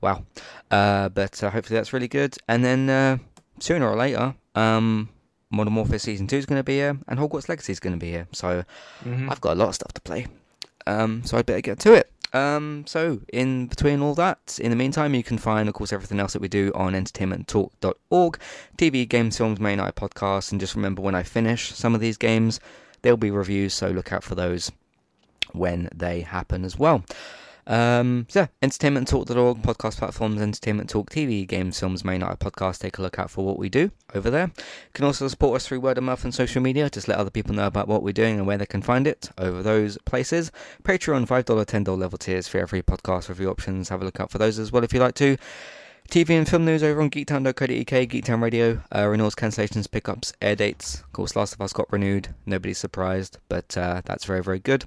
wow. Uh, but uh, hopefully that's really good. And then uh, sooner or later, um, Modern Warfare Season Two is going to be here, and Hogwarts Legacy is going to be here. So Mhm. I've got a lot of stuff to play. Um, so I'd better get to it. Um, so in between all that, in the meantime, you can find, of course, everything else that we do on entertainmenttalk.org, TV, games, films, main night podcasts, and just remember when I finish some of these games, there'll be reviews, so look out for those when they happen as well. Um, so yeah, entertainmenttalk.org, podcast platforms, entertainment talk, TV, games, films, main night podcast. Take a look out for what we do over there. You can also support us through word of mouth and social media. Just let other people know about what we're doing and where they can find it over those places. Patreon, $5, $10 level tiers for every podcast review options. Have a look out for those as well if you like to. TV and film news over on geektown.co.uk, Geektown Radio, uh, renewals, cancellations, pickups, air dates. Of course, Last of Us got renewed. Nobody's surprised, but uh, that's very, very good.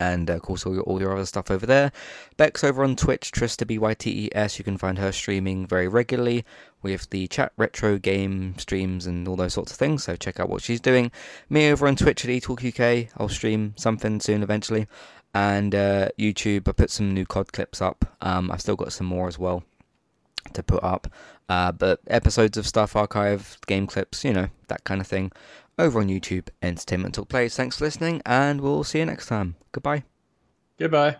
And uh, of course, all your, all your other stuff over there. Bex over on Twitch, Trista B Y T E S. You can find her streaming very regularly with the chat retro game streams and all those sorts of things. So check out what she's doing. Me over on Twitch at eTalk UK. I'll stream something soon eventually. And uh, YouTube, I put some new COD clips up. Um, I've still got some more as well to put up. Uh, but episodes of stuff, archive, game clips, you know, that kind of thing, over on YouTube, Entertainment Talk Plays. Thanks for listening, and we'll see you next time. Goodbye. Goodbye.